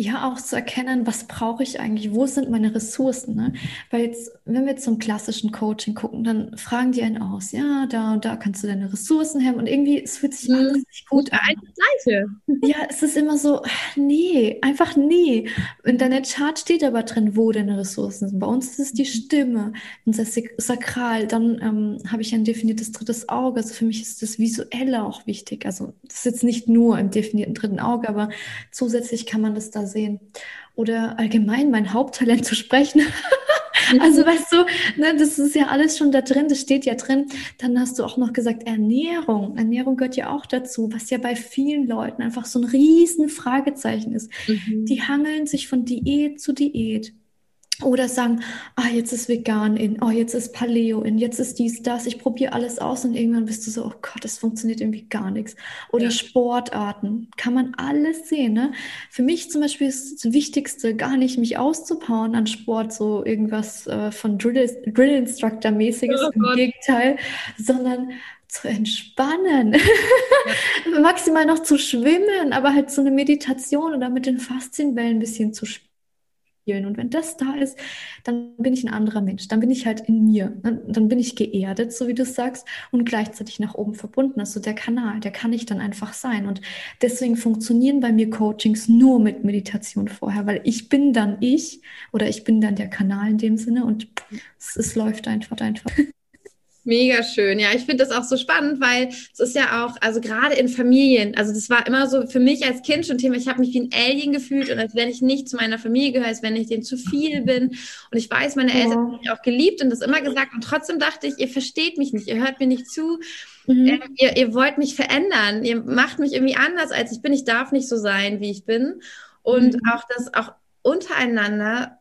ja, auch zu erkennen, was brauche ich eigentlich, wo sind meine Ressourcen, ne? Weil jetzt, wenn wir zum klassischen Coaching gucken, dann fragen die einen aus, ja, da und da kannst du deine Ressourcen haben und irgendwie, es fühlt sich mhm. alles nicht gut an. Gleiche. Ja, es ist immer so, nee, einfach nee. In deiner Chart steht aber drin, wo deine Ressourcen sind. Bei uns ist es die Stimme, unser Sakral, dann ähm, habe ich ein definiertes drittes Auge, also für mich ist das Visuelle auch wichtig, also das ist jetzt nicht nur im definierten dritten Auge, aber zusätzlich kann man das da sehen. Oder allgemein mein Haupttalent zu sprechen. also weißt du, ne, das ist ja alles schon da drin, das steht ja drin. Dann hast du auch noch gesagt, Ernährung. Ernährung gehört ja auch dazu, was ja bei vielen Leuten einfach so ein riesen Fragezeichen ist. Mhm. Die hangeln sich von Diät zu Diät. Oder sagen, ah, jetzt ist vegan in, oh, jetzt ist Paleo in, jetzt ist dies, das, ich probiere alles aus und irgendwann bist du so, oh Gott, das funktioniert irgendwie gar nichts. Oder ja. Sportarten, kann man alles sehen. Ne? Für mich zum Beispiel ist das Wichtigste, gar nicht mich auszubauen an Sport, so irgendwas äh, von Drill, Drill oh im. Gegenteil, sondern zu entspannen, maximal noch zu schwimmen, aber halt so eine Meditation oder mit den Faszienwellen ein bisschen zu spielen spielen. Und wenn das da ist, dann bin ich ein anderer Mensch. Dann bin ich halt in mir. Dann, dann bin ich geerdet, so wie du sagst, und gleichzeitig nach oben verbunden. Also der Kanal, der kann ich dann einfach sein. Und deswegen funktionieren bei mir Coachings nur mit Meditation vorher, weil ich bin dann ich oder ich bin dann der Kanal in dem Sinne und es, es läuft einfach einfach. Mega schön. Ja, ich finde das auch so spannend, weil es ist ja auch, also gerade in Familien, also das war immer so für mich als Kind schon Thema, ich habe mich wie ein Alien gefühlt und als wenn ich nicht zu meiner Familie gehöre, als wenn ich denen zu viel bin. Und ich weiß, meine Eltern ja. haben mich auch geliebt und das immer gesagt und trotzdem dachte ich, ihr versteht mich nicht, ihr hört mir nicht zu. Mhm. Äh, ihr, ihr wollt mich verändern, ihr macht mich irgendwie anders, als ich bin. Ich darf nicht so sein, wie ich bin. Und mhm. auch das, auch untereinander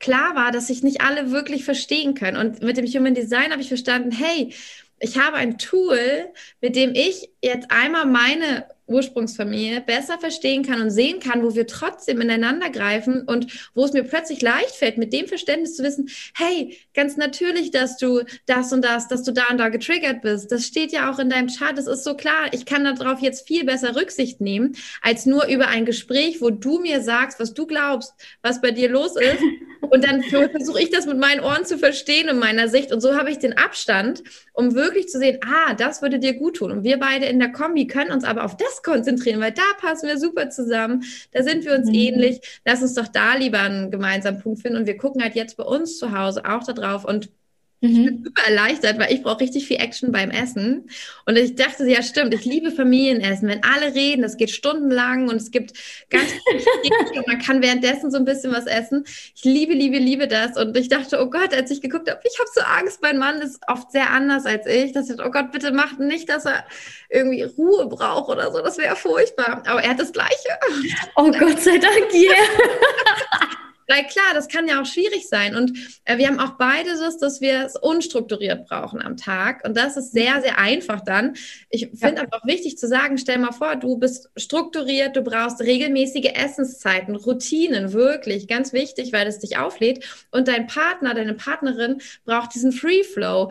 klar war, dass sich nicht alle wirklich verstehen können. Und mit dem Human Design habe ich verstanden, hey, ich habe ein Tool, mit dem ich jetzt einmal meine Ursprungsfamilie besser verstehen kann und sehen kann, wo wir trotzdem ineinander greifen und wo es mir plötzlich leicht fällt, mit dem Verständnis zu wissen, hey, ganz natürlich, dass du das und das, dass du da und da getriggert bist. Das steht ja auch in deinem Chart, das ist so klar. Ich kann darauf jetzt viel besser Rücksicht nehmen, als nur über ein Gespräch, wo du mir sagst, was du glaubst, was bei dir los ist. Und dann versuche ich das mit meinen Ohren zu verstehen in meiner Sicht. Und so habe ich den Abstand, um wirklich zu sehen, ah, das würde dir gut tun. Und wir beide in der Kombi können uns aber auf das konzentrieren, weil da passen wir super zusammen. Da sind wir uns mhm. ähnlich. Lass uns doch da lieber einen gemeinsamen Punkt finden. Und wir gucken halt jetzt bei uns zu Hause auch da drauf und ich bin mhm. super erleichtert, weil ich brauche richtig viel Action beim Essen. Und ich dachte, ja stimmt, ich liebe Familienessen. Wenn alle reden, das geht stundenlang und es gibt ganz viel und man kann währenddessen so ein bisschen was essen. Ich liebe, liebe, liebe das. Und ich dachte, oh Gott, als ich geguckt habe, ich habe so Angst, mein Mann ist oft sehr anders als ich. Dass ich dachte, oh Gott, bitte macht nicht, dass er irgendwie Ruhe braucht oder so. Das wäre furchtbar. Aber er hat das Gleiche. Oh Gott sei Dank, yeah. Weil klar, das kann ja auch schwierig sein. Und äh, wir haben auch beide das, dass wir es unstrukturiert brauchen am Tag. Und das ist sehr, sehr einfach dann. Ich finde ja. aber auch wichtig zu sagen, stell mal vor, du bist strukturiert, du brauchst regelmäßige Essenszeiten, Routinen, wirklich ganz wichtig, weil es dich auflädt. Und dein Partner, deine Partnerin braucht diesen Free Flow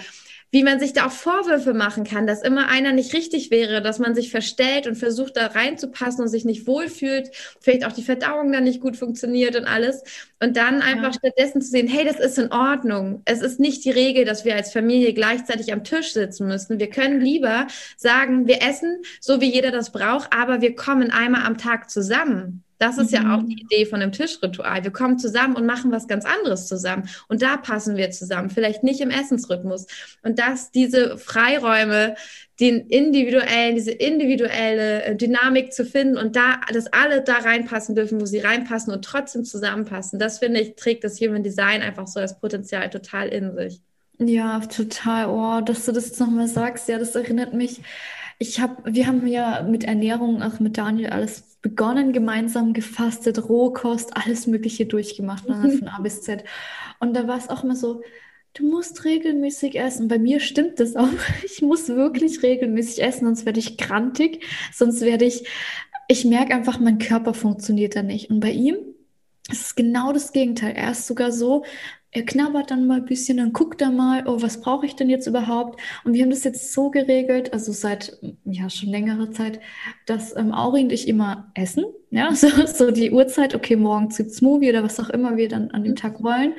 wie man sich da auch Vorwürfe machen kann, dass immer einer nicht richtig wäre, dass man sich verstellt und versucht da reinzupassen und sich nicht wohlfühlt, vielleicht auch die Verdauung dann nicht gut funktioniert und alles. Und dann einfach ja. stattdessen zu sehen, hey, das ist in Ordnung. Es ist nicht die Regel, dass wir als Familie gleichzeitig am Tisch sitzen müssen. Wir können lieber sagen, wir essen so, wie jeder das braucht, aber wir kommen einmal am Tag zusammen. Das ist mhm. ja auch mhm. die Idee von einem Tischritual. Wir kommen zusammen und machen was ganz anderes zusammen. Und da passen wir zusammen, vielleicht nicht im Essensrhythmus. Und dass diese Freiräume, den individuellen, diese individuelle äh, Dynamik zu finden und da, dass alle da reinpassen dürfen, wo sie reinpassen und trotzdem zusammenpassen, das finde ich, trägt das Human Design einfach so das Potenzial total in sich. Ja, total. Oh, dass du das jetzt nochmal sagst, ja, das erinnert mich. Ich habe, wir haben ja mit Ernährung auch mit Daniel alles begonnen, gemeinsam gefastet, Rohkost, alles Mögliche durchgemacht, ne, von A bis Z. Und da war es auch immer so, du musst regelmäßig essen. Bei mir stimmt das auch. Ich muss wirklich regelmäßig essen, sonst werde ich krantig, sonst werde ich, ich merke einfach, mein Körper funktioniert da nicht. Und bei ihm ist es genau das Gegenteil. Er ist sogar so, er knabbert dann mal ein bisschen, dann guckt er mal, oh, was brauche ich denn jetzt überhaupt? Und wir haben das jetzt so geregelt, also seit ja schon längerer Zeit, dass ähm, Auri und ich immer essen. Ja, so, so die Uhrzeit, okay, morgen gibt's Smoothie oder was auch immer wir dann an dem Tag wollen.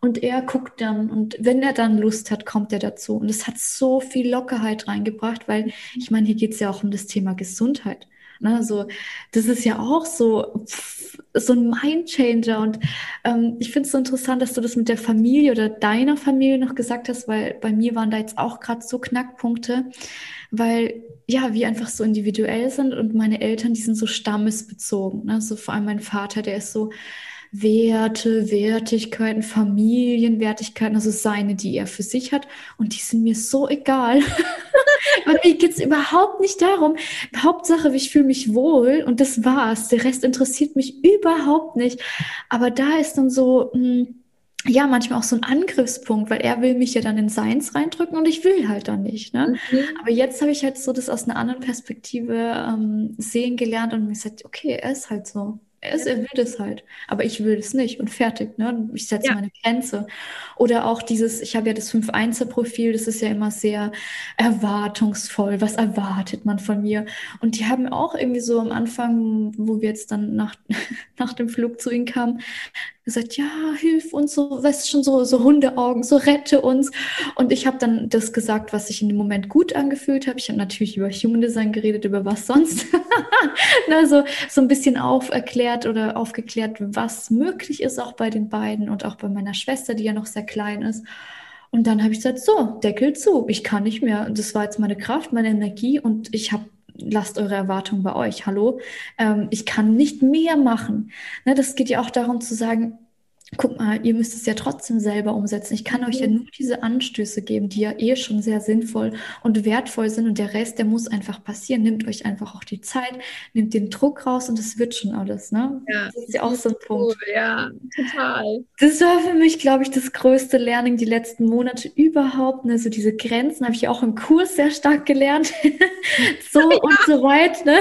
Und er guckt dann und wenn er dann Lust hat, kommt er dazu. Und es hat so viel Lockerheit reingebracht, weil ich meine, hier geht's ja auch um das Thema Gesundheit. Ne? So, das ist ja auch so, so ein Mindchanger. Und ähm, ich finde es so interessant, dass du das mit der Familie oder deiner Familie noch gesagt hast, weil bei mir waren da jetzt auch gerade so Knackpunkte, weil ja, wir einfach so individuell sind und meine Eltern, die sind so stammesbezogen. Ne? So vor allem mein Vater, der ist so, Werte, Wertigkeiten, Familienwertigkeiten, also seine, die er für sich hat. Und die sind mir so egal. Weil mir geht es überhaupt nicht darum. Hauptsache, ich fühle mich wohl und das war's. Der Rest interessiert mich überhaupt nicht. Aber da ist dann so, mh, hm, ja, manchmal auch so ein Angriffspunkt, weil er will mich ja dann in Seins reindrücken und ich will halt dann nicht. Ne? Mhm. Aber jetzt habe ich halt so das aus einer anderen Perspektive ähm, sehen gelernt und mir gesagt, okay, er ist halt so. Er, ist, er will das halt, aber ich will das nicht und fertig. Ne? Ich setze ja. meine Grenze. Oder auch dieses, ich habe ja das 5-1er-Profil, das ist ja immer sehr erwartungsvoll. Was erwartet man von mir? Und die haben auch irgendwie so am Anfang, wo wir jetzt dann nach, nach dem Flug zu ihnen kamen, gesagt, ja, hilf uns, so, weißt schon, so, so Hundeaugen, so rette uns. Und ich habe dann das gesagt, was sich in dem Moment gut angefühlt habe. Ich habe natürlich über Human Design geredet, über was sonst. also so ein bisschen auferklärt oder aufgeklärt, was möglich ist auch bei den beiden und auch bei meiner Schwester, die ja noch sehr klein ist. Und dann habe ich gesagt, so, Deckel zu, ich kann nicht mehr. Das war jetzt meine Kraft, meine Energie und ich habe lasst eure Erwartungen bei euch. Hallo, ähm, ich kann nicht mehr machen. Ne, das geht ja auch darum zu sagen, guck mal, ihr müsst es ja trotzdem selber umsetzen. Ich kann euch ja nur diese Anstöße geben, die ja eh schon sehr sinnvoll und wertvoll sind und der Rest, der muss einfach passieren. Nehmt euch einfach auch die Zeit, nehmt den Druck raus und es wird schon alles, ne? Ja, das ist ja auch so ein Punkt. Cool, ja, total. Das war für mich, glaube ich, das größte Learning die letzten Monate überhaupt. Ne? So diese Grenzen habe ich auch im Kurs sehr stark gelernt. so ja. und so weit, ne?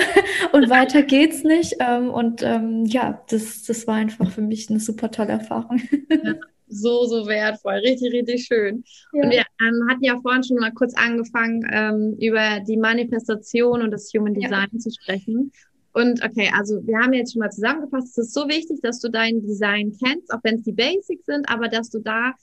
Und weiter geht's nicht. Ähm, und ähm, ja, das, das war einfach für mich eine super tolle Erfahrung. Erfahrung. Ja, so, so wertvoll. Richtig, richtig schön. Ja. Und wir ähm, hatten ja vorhin schon mal kurz angefangen, ähm, über die Manifestation und das Human Design ja. zu sprechen. Und okay, also wir haben jetzt schon mal zusammengefasst, es ist so wichtig, dass du dein Design kennst, auch wenn es die Basics sind, aber dass du da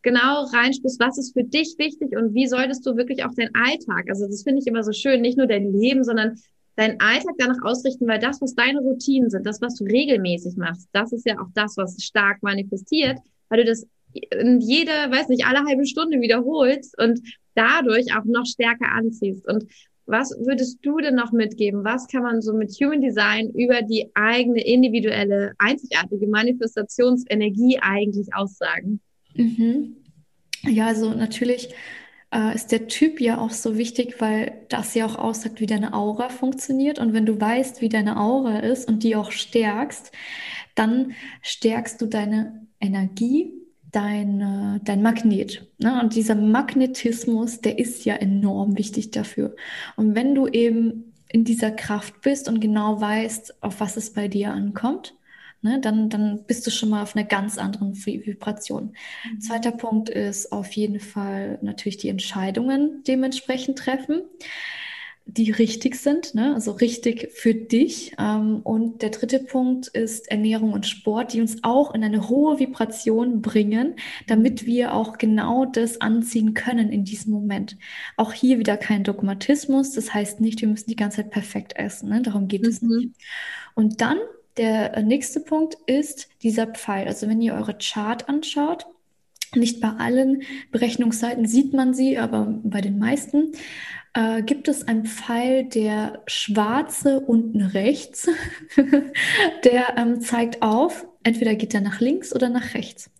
genau reinspürst, was ist für dich wichtig und wie solltest du wirklich auch deinen Alltag, also das finde ich immer so schön, nicht nur dein Leben, sondern deinen Alltag danach ausrichten, weil das, was deine Routinen sind, das, was du regelmäßig machst, das ist ja auch das, was stark manifestiert, weil du das jede, weiß nicht, alle halbe Stunde wiederholst und dadurch auch noch stärker anziehst. Und was würdest du denn noch mitgeben? Was kann man so mit Human Design über die eigene individuelle, einzigartige Manifestationsenergie eigentlich aussagen? Mhm. Ja, also natürlich äh, ist der Typ ja auch so wichtig, weil das ja auch aussagt, wie deine Aura funktioniert. Und wenn du weißt, wie deine Aura ist und die auch stärkst, dann stärkst du deine Energie, dein, dein Magnet. Ne? Und dieser Magnetismus, der ist ja enorm wichtig dafür. Und wenn du eben in dieser Kraft bist und genau weißt, auf was es bei dir ankommt, ne, dann, dann bist du schon mal auf einer ganz anderen Vibration. Mhm. Zweiter Punkt ist auf jeden Fall natürlich die Entscheidungen dementsprechend treffen, die richtig sind, ne, also richtig für dich. Ähm, und der dritte Punkt ist Ernährung und Sport, die uns auch in eine hohe Vibration bringen, damit wir auch genau das anziehen können in diesem Moment. Auch hier wieder kein Dogmatismus, das heißt nicht, wir müssen die ganze Zeit perfekt essen, ne? darum geht mhm. es nicht. Und dann der äh, nächste Punkt ist dieser Pfeil. Also wenn ihr eure Chart anschaut, nicht bei allen Berechnungsseiten sieht man sie, aber bei den meisten. äh, gibt es einen Pfeil, der schwarze unten rechts, der ähm, zeigt auf, entweder geht er nach links oder nach rechts.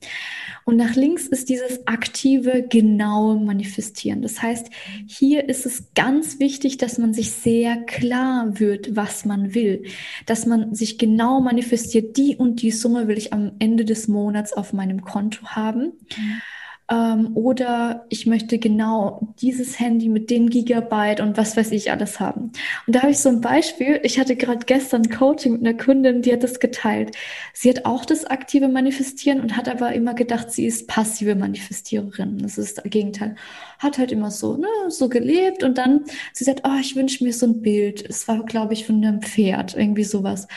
Und nach links ist dieses aktive, genaue Manifestieren. Das heißt, hier ist es ganz wichtig, dass man sich sehr klar wird, was man will. Dass man sich genau manifestiert, die und die Summe will ich am Ende des Monats auf meinem Konto haben. Mhm ähm, oder ich möchte genau dieses Handy mit dem Gigabyte und was weiß ich alles haben. Und da habe ich so ein Beispiel. Ich hatte gerade gestern Coaching mit einer Kundin, die hat das geteilt. Sie hat auch das aktive Manifestieren und hat aber immer gedacht, sie ist passive Manifestiererin. Das ist das Gegenteil. Hat halt immer so, ne, so gelebt und dann, sie sagt, oh, ich wünsche mir so ein Bild. Es war, glaube ich, von einem Pferd, irgendwie sowas.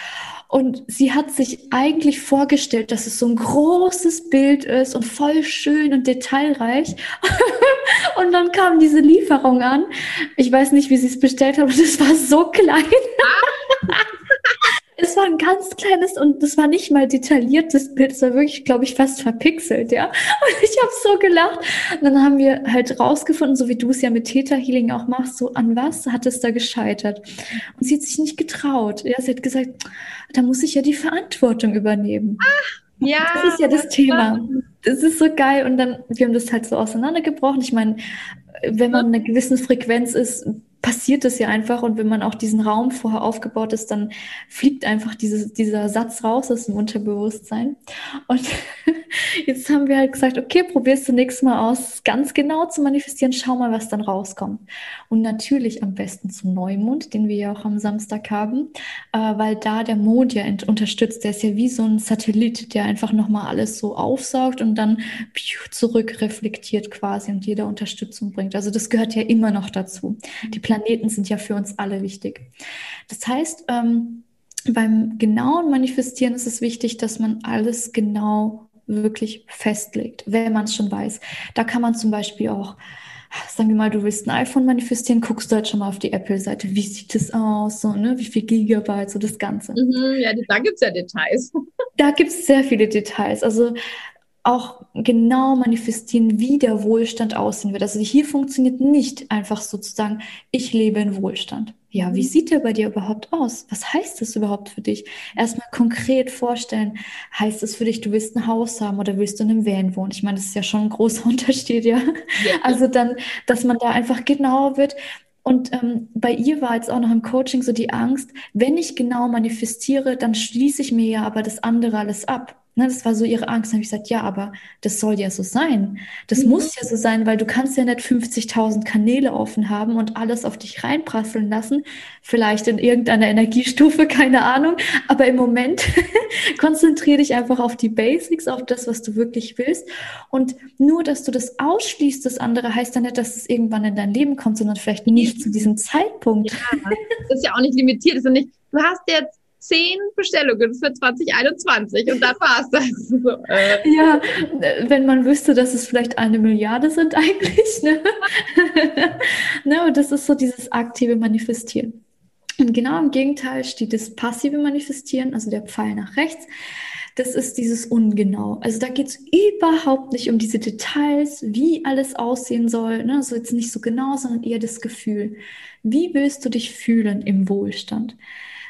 Und sie hat sich eigentlich vorgestellt, dass es so ein großes Bild ist und voll schön und detailreich. und dann kam diese Lieferung an. Ich weiß nicht, wie sie es bestellt hat, aber das war so klein. es war ein ganz kleines und das war nicht mal detailliertes Bild, es war wirklich, glaube ich, fast verpixelt, ja. Und ich habe so gelacht. Und dann haben wir halt rausgefunden, so wie du es ja mit Theta Healing auch machst, so an was hat es da gescheitert? Und sie hat sich nicht getraut. Ja, sie hat gesagt, da muss ich ja die Verantwortung übernehmen. Ach, ja. Das ist ja das Thema. Das ist so geil. Und dann, wir haben das halt so auseinandergebrochen. Ich meine, wenn man eine gewissen Frequenz ist, passiert das ja einfach. Und wenn man auch diesen Raum vorher aufgebaut ist, dann fliegt einfach dieses, dieser Satz raus aus dem Unterbewusstsein. Und jetzt haben wir halt gesagt, okay, probierst du nächstes Mal aus, ganz genau zu manifestieren, schau mal, was dann rauskommt. Und natürlich am besten zum Neumond, den wir ja auch am Samstag haben, äh, weil da der Mond ja unterstützt. Der ist ja wie so ein Satellit, der einfach nochmal alles so aufsaugt und dann zurückreflektiert quasi und jeder Unterstützung bringt. Also das gehört ja immer noch dazu. Die Planeten sind ja für uns alle wichtig. Das heißt, ähm, beim genauen Manifestieren ist es wichtig, dass man alles genau wirklich festlegt, wenn man es schon weiß. Da kann man zum Beispiel auch, sagen wir mal, du willst ein iPhone manifestieren, guckst du halt schon mal auf die Apple-Seite, wie sieht es aus, so, ne? wie viel Gigabyte, so das Ganze. Mhm, ja, da gibt es ja Details. Da gibt es sehr viele Details. Also auch genau manifestieren, wie der Wohlstand aussehen wird. Also hier funktioniert nicht einfach sozusagen, ich lebe in Wohlstand. Ja, wie mhm. sieht der bei dir überhaupt aus? Was heißt das überhaupt für dich? Erstmal konkret vorstellen, heißt es für dich, du willst ein Haus haben oder willst du in einem Van wohnen? Ich meine, das ist ja schon ein großer Unterschied, ja. ja. Also dann, dass man da einfach genauer wird. Und ähm, bei ihr war jetzt auch noch im Coaching so die Angst, wenn ich genau manifestiere, dann schließe ich mir ja aber das andere alles ab. Ne, das war so ihre Angst. Dann habe ich gesagt, ja, aber das soll ja so sein. Das mhm. muss ja so sein, weil du kannst ja nicht 50.000 Kanäle offen haben und alles auf dich reinprasseln lassen. Vielleicht in irgendeiner Energiestufe, keine Ahnung. Aber im Moment konzentriere dich einfach auf die Basics, auf das, was du wirklich willst. Und nur, dass du das ausschließt, das andere heißt dann nicht, dass es irgendwann in dein Leben kommt, sondern vielleicht nicht zu diesem Zeitpunkt. Ja, das ist ja auch nicht limitiert. Ist nicht, du hast jetzt zehn Bestellungen für 2021 und dann war es das. So, äh. Ja, wenn man wüsste, dass es vielleicht eine Milliarde sind eigentlich. Ne? ne, und das ist so dieses aktive Manifestieren. Und genau im Gegenteil steht das passive Manifestieren, also der Pfeil nach rechts. Das ist dieses Ungenau. Also da geht es überhaupt nicht um diese Details, wie alles aussehen soll. Ne? Also jetzt nicht so genau, sondern eher das Gefühl. Wie willst du dich fühlen im Wohlstand?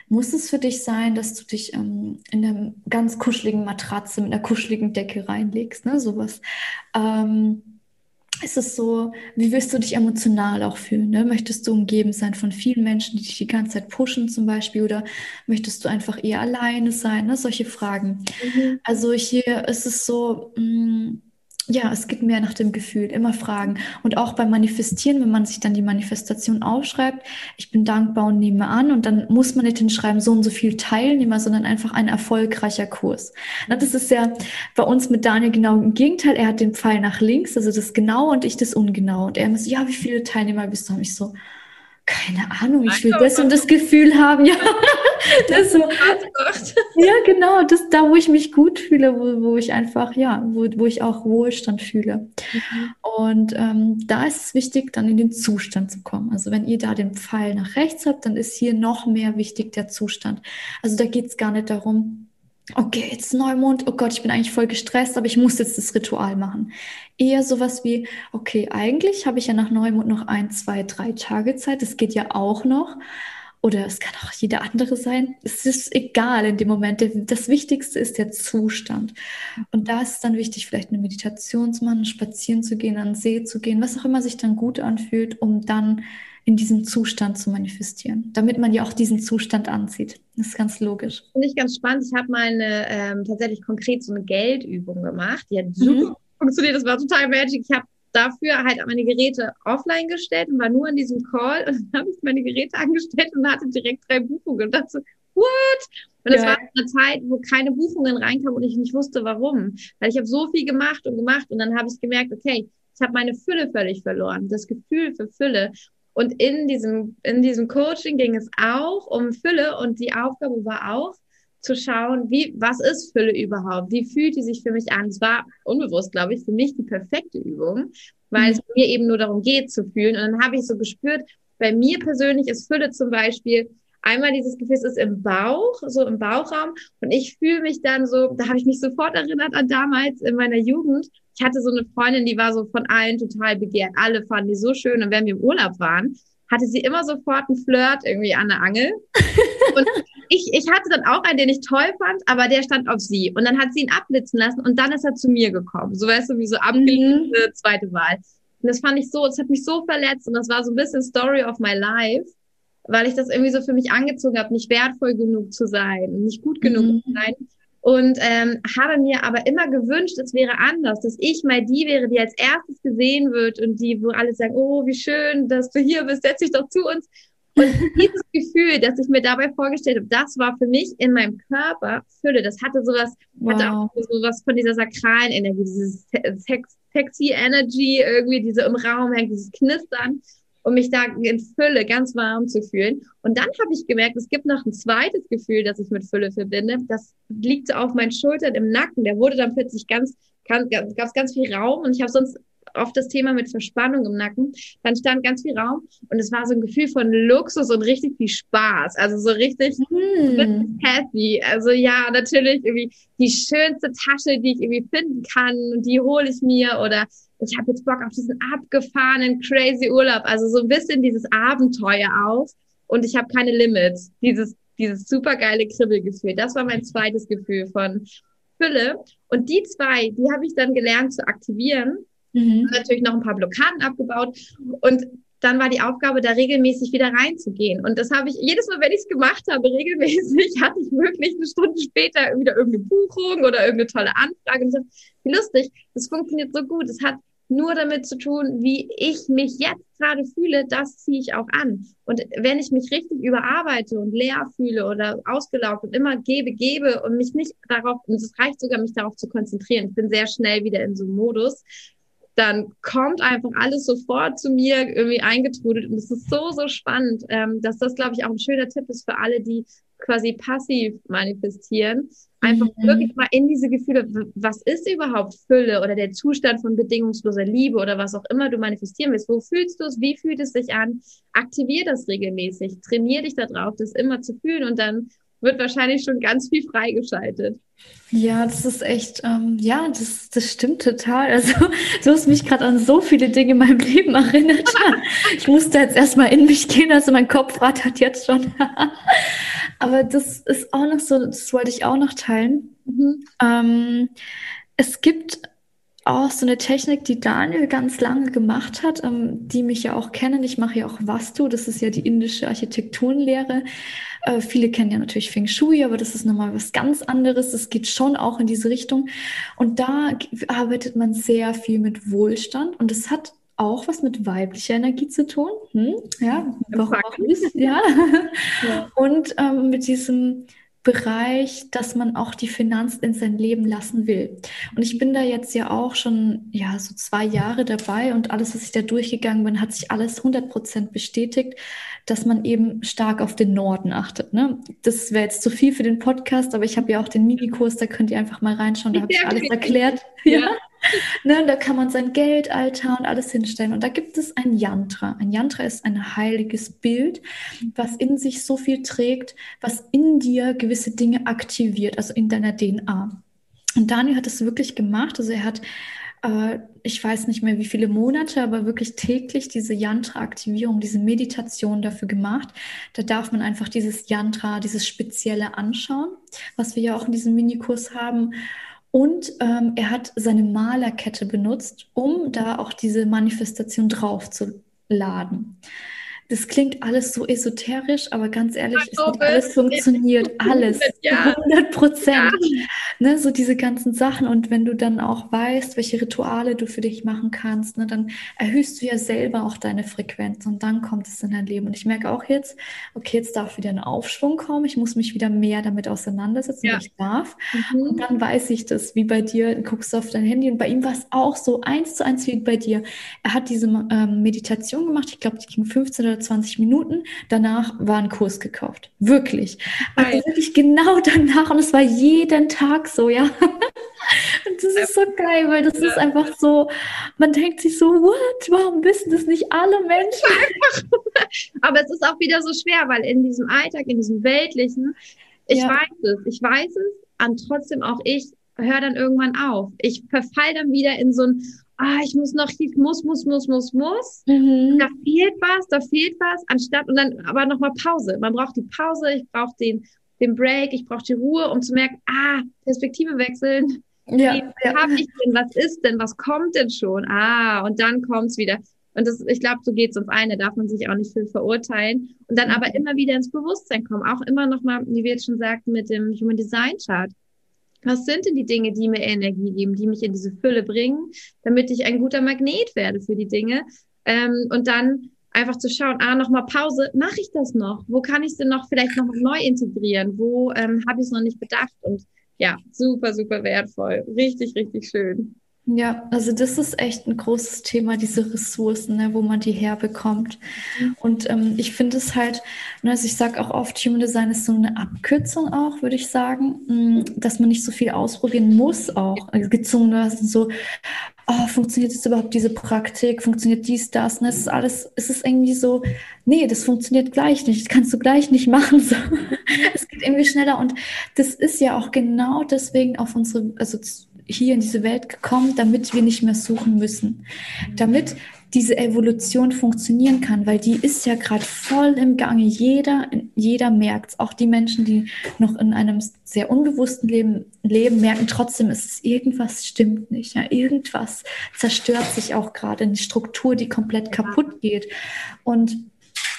Muss es für dich sein, dass du dich ähm, in einer ganz kuscheligen Matratze mit einer kuscheligen Decke reinlegst, ne? Sowas. Ähm, ist es so, wie willst du dich emotional auch fühlen? Ne? Möchtest du umgeben sein von vielen Menschen, die dich die ganze Zeit pushen zum Beispiel, oder möchtest du einfach eher alleine sein? Ne? Solche Fragen. Mhm. Also hier ist es so, mh, mm, ja, es geht mehr nach dem Gefühl, immer fragen. Und auch beim Manifestieren, wenn man sich dann die Manifestation aufschreibt, ich bin dankbar und nehme an, und dann muss man nicht hinschreiben, so und so viel Teilnehmer, sondern einfach ein erfolgreicher Kurs. Na, das ist ja bei uns mit Daniel genau im Gegenteil. Er hat den Pfeil nach links, also das Genau und ich das Ungenau. Und er muss, ja, wie viele Teilnehmer bist du? Und ich so, keine Ahnung, ich will das und das Gefühl haben, ja. Das so, ja, genau, das da, wo ich mich gut fühle, wo, wo ich einfach, ja, wo, wo ich auch Wohlstand fühle. Mhm. Und ähm, da ist es wichtig, dann in den Zustand zu kommen. Also wenn ihr da den Pfeil nach rechts habt, dann ist hier noch mehr wichtig der Zustand. Also da geht es gar nicht darum, okay, jetzt Neumond, oh Gott, ich bin eigentlich voll gestresst, aber ich muss jetzt das Ritual machen. Eher sowas wie, okay, eigentlich habe ich ja nach Neumond noch ein, zwei, drei Tage Zeit, das geht ja auch noch. Oder es kann auch jeder andere sein. Es ist egal in dem Moment. Das Wichtigste ist der Zustand. Und da ist es dann wichtig, vielleicht eine Meditation zu machen, spazieren zu gehen, an den See zu gehen, was auch immer sich dann gut anfühlt, um dann in diesem Zustand zu manifestieren, damit man ja auch diesen Zustand anzieht. Das ist ganz logisch. Finde ich ganz spannend. Ich habe mal eine ähm, tatsächlich konkret so eine Geldübung gemacht. Die hat super mhm. funktioniert. Das war total magic. Ich habe dafür halt meine Geräte offline gestellt und war nur in diesem Call und dann habe ich meine Geräte angestellt und hatte direkt drei Buchungen und dachte so, what? Und das ja. war eine Zeit, wo keine Buchungen reinkamen und ich nicht wusste, warum. Weil ich habe so viel gemacht und gemacht und dann habe ich gemerkt, okay, ich habe meine Fülle völlig verloren, das Gefühl für Fülle. Und in diesem, in diesem Coaching ging es auch um Fülle und die Aufgabe war auch, zu schauen, wie, was ist Fülle überhaupt? Wie fühlt die sich für mich an? Es war unbewusst, glaube ich, für mich die perfekte Übung, weil mhm. es mir eben nur darum geht zu fühlen. Und dann habe ich so gespürt, bei mir persönlich ist Fülle zum Beispiel einmal dieses Gefühl, es ist im Bauch, so im Bauchraum. Und ich fühle mich dann so, da habe ich mich sofort erinnert an damals in meiner Jugend. Ich hatte so eine Freundin, die war so von allen total begehrt. Alle fanden die so schön. Und wenn wir im Urlaub waren, hatte sie immer sofort einen Flirt irgendwie an der Angel. Und ich, ich hatte dann auch einen, den ich toll fand, aber der stand auf sie. Und dann hat sie ihn abblitzen lassen und dann ist er zu mir gekommen. So weißt du, wie so mhm. zweite Wahl. Und das fand ich so, es hat mich so verletzt und das war so ein bisschen Story of my life, weil ich das irgendwie so für mich angezogen habe, nicht wertvoll genug zu sein, nicht gut genug mhm. zu sein und ähm, habe mir aber immer gewünscht, es wäre anders, dass ich mal die wäre, die als erstes gesehen wird und die, wo alle sagen, oh, wie schön, dass du hier bist, setz dich doch zu uns. Und dieses Gefühl, das ich mir dabei vorgestellt habe, das war für mich in meinem Körper Fülle. Das hatte sowas, wow. hatte auch sowas von dieser sakralen Energie, dieses sexy Energy irgendwie, diese im Raum hängt, dieses Knistern um mich da in Fülle ganz warm zu fühlen. Und dann habe ich gemerkt, es gibt noch ein zweites Gefühl, das ich mit Fülle verbinde. Das liegt auf meinen Schultern im Nacken. Der wurde dann plötzlich ganz, ganz gab es ganz viel Raum und ich habe sonst oft das Thema mit Verspannung im Nacken. Dann stand ganz viel Raum und es war so ein Gefühl von Luxus und richtig viel Spaß. Also so richtig, mm. happy. Also ja, natürlich irgendwie die schönste Tasche, die ich irgendwie finden kann, die hole ich mir oder ich habe jetzt Bock auf diesen abgefahrenen, crazy Urlaub. Also so ein bisschen dieses Abenteuer auch. Und ich habe keine Limits. Dieses, dieses supergeile Kribbelgefühl. Das war mein zweites Gefühl von Fülle. Und die zwei, die habe ich dann gelernt zu aktivieren. Mhm. Natürlich noch ein paar Blockaden abgebaut. Und dann war die Aufgabe, da regelmäßig wieder reinzugehen. Und das habe ich, jedes Mal, wenn ich es gemacht habe, regelmäßig, hatte ich wirklich eine Stunde später wieder irgendeine Buchung oder irgendeine tolle Anfrage. Und dachte, wie lustig, das funktioniert so gut. Es hat nur damit zu tun, wie ich mich jetzt gerade fühle, das ziehe ich auch an. Und wenn ich mich richtig überarbeite und leer fühle oder ausgelaugt und immer gebe, gebe und mich nicht darauf, und es reicht sogar, mich darauf zu konzentrieren. Ich bin sehr schnell wieder in so einem Modus, dann kommt einfach alles sofort zu mir irgendwie eingetrudelt. Und es ist so, so spannend, ähm, dass das, glaube ich, auch ein schöner Tipp ist für alle, die quasi passiv manifestieren. Einfach mhm. wirklich mal in diese Gefühle, was ist überhaupt Fülle oder der Zustand von bedingungsloser Liebe oder was auch immer du manifestieren willst. Wo fühlst du es? Wie fühlt es sich an? Aktivier das regelmäßig. Trainier dich darauf, das immer zu fühlen und dann wird wahrscheinlich schon ganz viel freigeschaltet. Ja, das ist echt, ähm, ja, das, das stimmt total. Also du hast mich gerade an so viele Dinge in meinem Leben erinnert. ich musste jetzt erstmal in mich gehen, also mein Kopf rattert jetzt schon. Aber das ist auch noch so, das wollte ich auch noch teilen. Mhm. Ähm, es gibt auch so eine Technik, die Daniel ganz lange gemacht hat, ähm, die mich ja auch kennen. Ich mache ja auch Vastu, das ist ja die indische Architekturenlehre. Äh, viele kennen ja natürlich Feng Shui, aber das ist nochmal was ganz anderes. Das geht schon auch in diese Richtung. Und da arbeitet man sehr viel mit Wohlstand und es hat auch was mit weiblicher Energie zu tun. Hm? Ja, warum auch nicht? Ja. ja. Und ähm, mit diesem Bereich, dass man auch die Finanzen in sein Leben lassen will. Und ich bin da jetzt ja auch schon, ja, so zwei Jahre dabei und alles, was ich da durchgegangen bin, hat sich alles 100 Prozent bestätigt, dass man eben stark auf den Norden achtet. Ne? Das wäre jetzt zu viel für den Podcast, aber ich habe ja auch den Minikurs, da könnt ihr einfach mal reinschauen, da habe ich alles erklärt. Ja. ja. ne, da kann man sein Geld, Altar und alles hinstellen. Und da gibt es ein Yantra. Ein Yantra ist ein heiliges Bild, was in sich so viel trägt, was in dir gewisse Dinge aktiviert, also in deiner DNA. Und Daniel hat es wirklich gemacht. Also er hat äh, ich weiß nicht mehr wie viele Monate, aber wirklich täglich diese Yantra-Aktivierung, diese Meditation dafür gemacht. Da darf man einfach dieses Yantra, dieses Spezielle anschauen, was wir ja auch in diesem Minikurs haben. Und ähm, er hat seine Malerkette benutzt, um da auch diese Manifestation drauf zu laden. Das klingt alles so esoterisch, aber ganz ehrlich, es hat alles funktioniert, alles, ja. 100 Prozent. Ja. Ne, so diese ganzen Sachen und wenn du dann auch weißt, welche Rituale du für dich machen kannst, ne, dann erhöhst du ja selber auch deine Frequenz und dann kommt es in dein Leben. Und ich merke auch jetzt, okay, jetzt darf wieder ein Aufschwung kommen, ich muss mich wieder mehr damit auseinandersetzen, ja. ich darf. Mhm. Und dann weiß ich das, wie bei dir, du guckst auf dein Handy und bei ihm war es auch so eins zu eins wie bei dir. Er hat diese ähm, Meditation gemacht, ich glaube, die ging 15 oder oder 20 Minuten. Danach war ein Kurs gekauft. Wirklich. Also wirklich genau danach. Und es war jeden Tag so, ja. Und das ist so geil, weil das ist einfach so, man denkt sich so, what? Warum wissen das nicht alle Menschen? Aber es ist auch wieder so schwer, weil in diesem Alltag, in diesem weltlichen, ich ja. weiß es, ich weiß es, und trotzdem auch ich höre dann irgendwann auf. Ich verfall dann wieder in so ein, ah, ich muss noch, ich muss, muss, muss, muss, muss. Mhm. Da fehlt was, da fehlt was, anstatt, und dann aber nochmal Pause. Man braucht die Pause, ich brauche den, den Break, ich brauche die Ruhe, um zu merken, ah, Perspektive wechseln. Ja, Wie ja. habe ich denn, was ist denn, was kommt denn schon? Ah, und dann kommt's wieder. Und das, ich glaube, so geht's uns eine, darf man sich auch nicht viel verurteilen. Und dann aber mhm. immer wieder ins Bewusstsein kommen. Auch immer nochmal, wie wir jetzt schon sagten, mit dem Human Design Chart was sind denn die Dinge, die mir Energie geben, die mich in diese Fülle bringen, damit ich ein guter Magnet werde für die Dinge? Ähm, und dann einfach zu schauen, ah, nochmal Pause, mache ich das noch? Wo kann ich es denn noch vielleicht noch neu integrieren? Wo ähm, habe ich es noch nicht bedacht? Und ja, super, super wertvoll. Richtig, richtig schön. Ja, also das ist echt ein großes Thema, diese Ressourcen, ne, wo man die herbekommt. Und ähm, ich finde es halt, ne, also ich sage auch oft, Human Design ist so eine Abkürzung auch, würde ich sagen, mm, dass man nicht so viel ausprobieren muss auch. Also gezwungenermaßen so, oh, funktioniert jetzt überhaupt diese Praktik, funktioniert dies, das, ne? Es ist alles, es ist irgendwie so, nee, das funktioniert gleich nicht, das kannst du gleich nicht machen. So. es geht irgendwie schneller und das ist ja auch genau deswegen auf unsere, also hier in diese Welt gekommen, damit wir nicht mehr suchen müssen. Damit diese Evolution funktionieren kann, weil die ist ja gerade voll im Gange. Jeder, jeder merkt es. Auch die Menschen, die noch in einem sehr unbewussten Leben leben, merken trotzdem, es ist irgendwas stimmt nicht. Ja, irgendwas zerstört sich auch gerade eine Struktur, die komplett kaputt geht. Und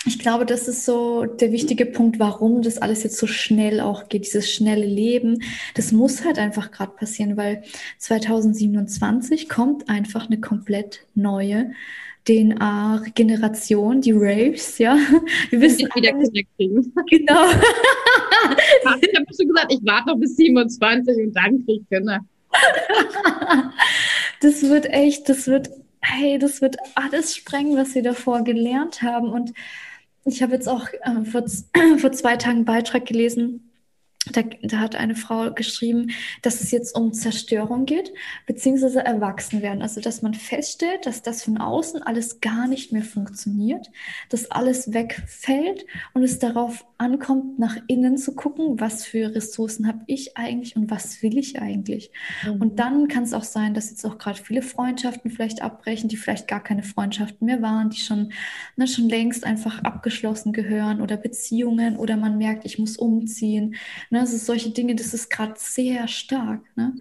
ich glaube, das ist so der wichtige Punkt, warum das alles jetzt so schnell auch geht, dieses schnelle Leben. Das muss halt einfach gerade passieren, weil 2027 kommt einfach eine komplett neue DNA-Generation, die Raves, ja. Wir wissen wieder Kinder kriegen. Genau. ich habe schon gesagt, ich warte noch bis 27 und dann kriege ich Kinder. das wird echt, das wird, hey, das wird alles sprengen, was wir davor gelernt haben und ich habe jetzt auch äh, vor, vor zwei Tagen einen Beitrag gelesen, da, da, hat eine Frau geschrieben, dass es jetzt um Zerstörung geht, beziehungsweise Erwachsenwerden. Also, dass man feststellt, dass das von außen alles gar nicht mehr funktioniert, dass alles wegfällt und es darauf ankommt, nach innen zu gucken, was für Ressourcen habe ich eigentlich und was will ich eigentlich. Mhm. Und dann kann es auch sein, dass jetzt auch gerade viele Freundschaften vielleicht abbrechen, die vielleicht gar keine Freundschaften mehr waren, die schon, ne, schon längst einfach abgeschlossen gehören oder Beziehungen oder man merkt, ich muss umziehen. Ne, also solche Dinge, das ist gerade sehr stark. Ne?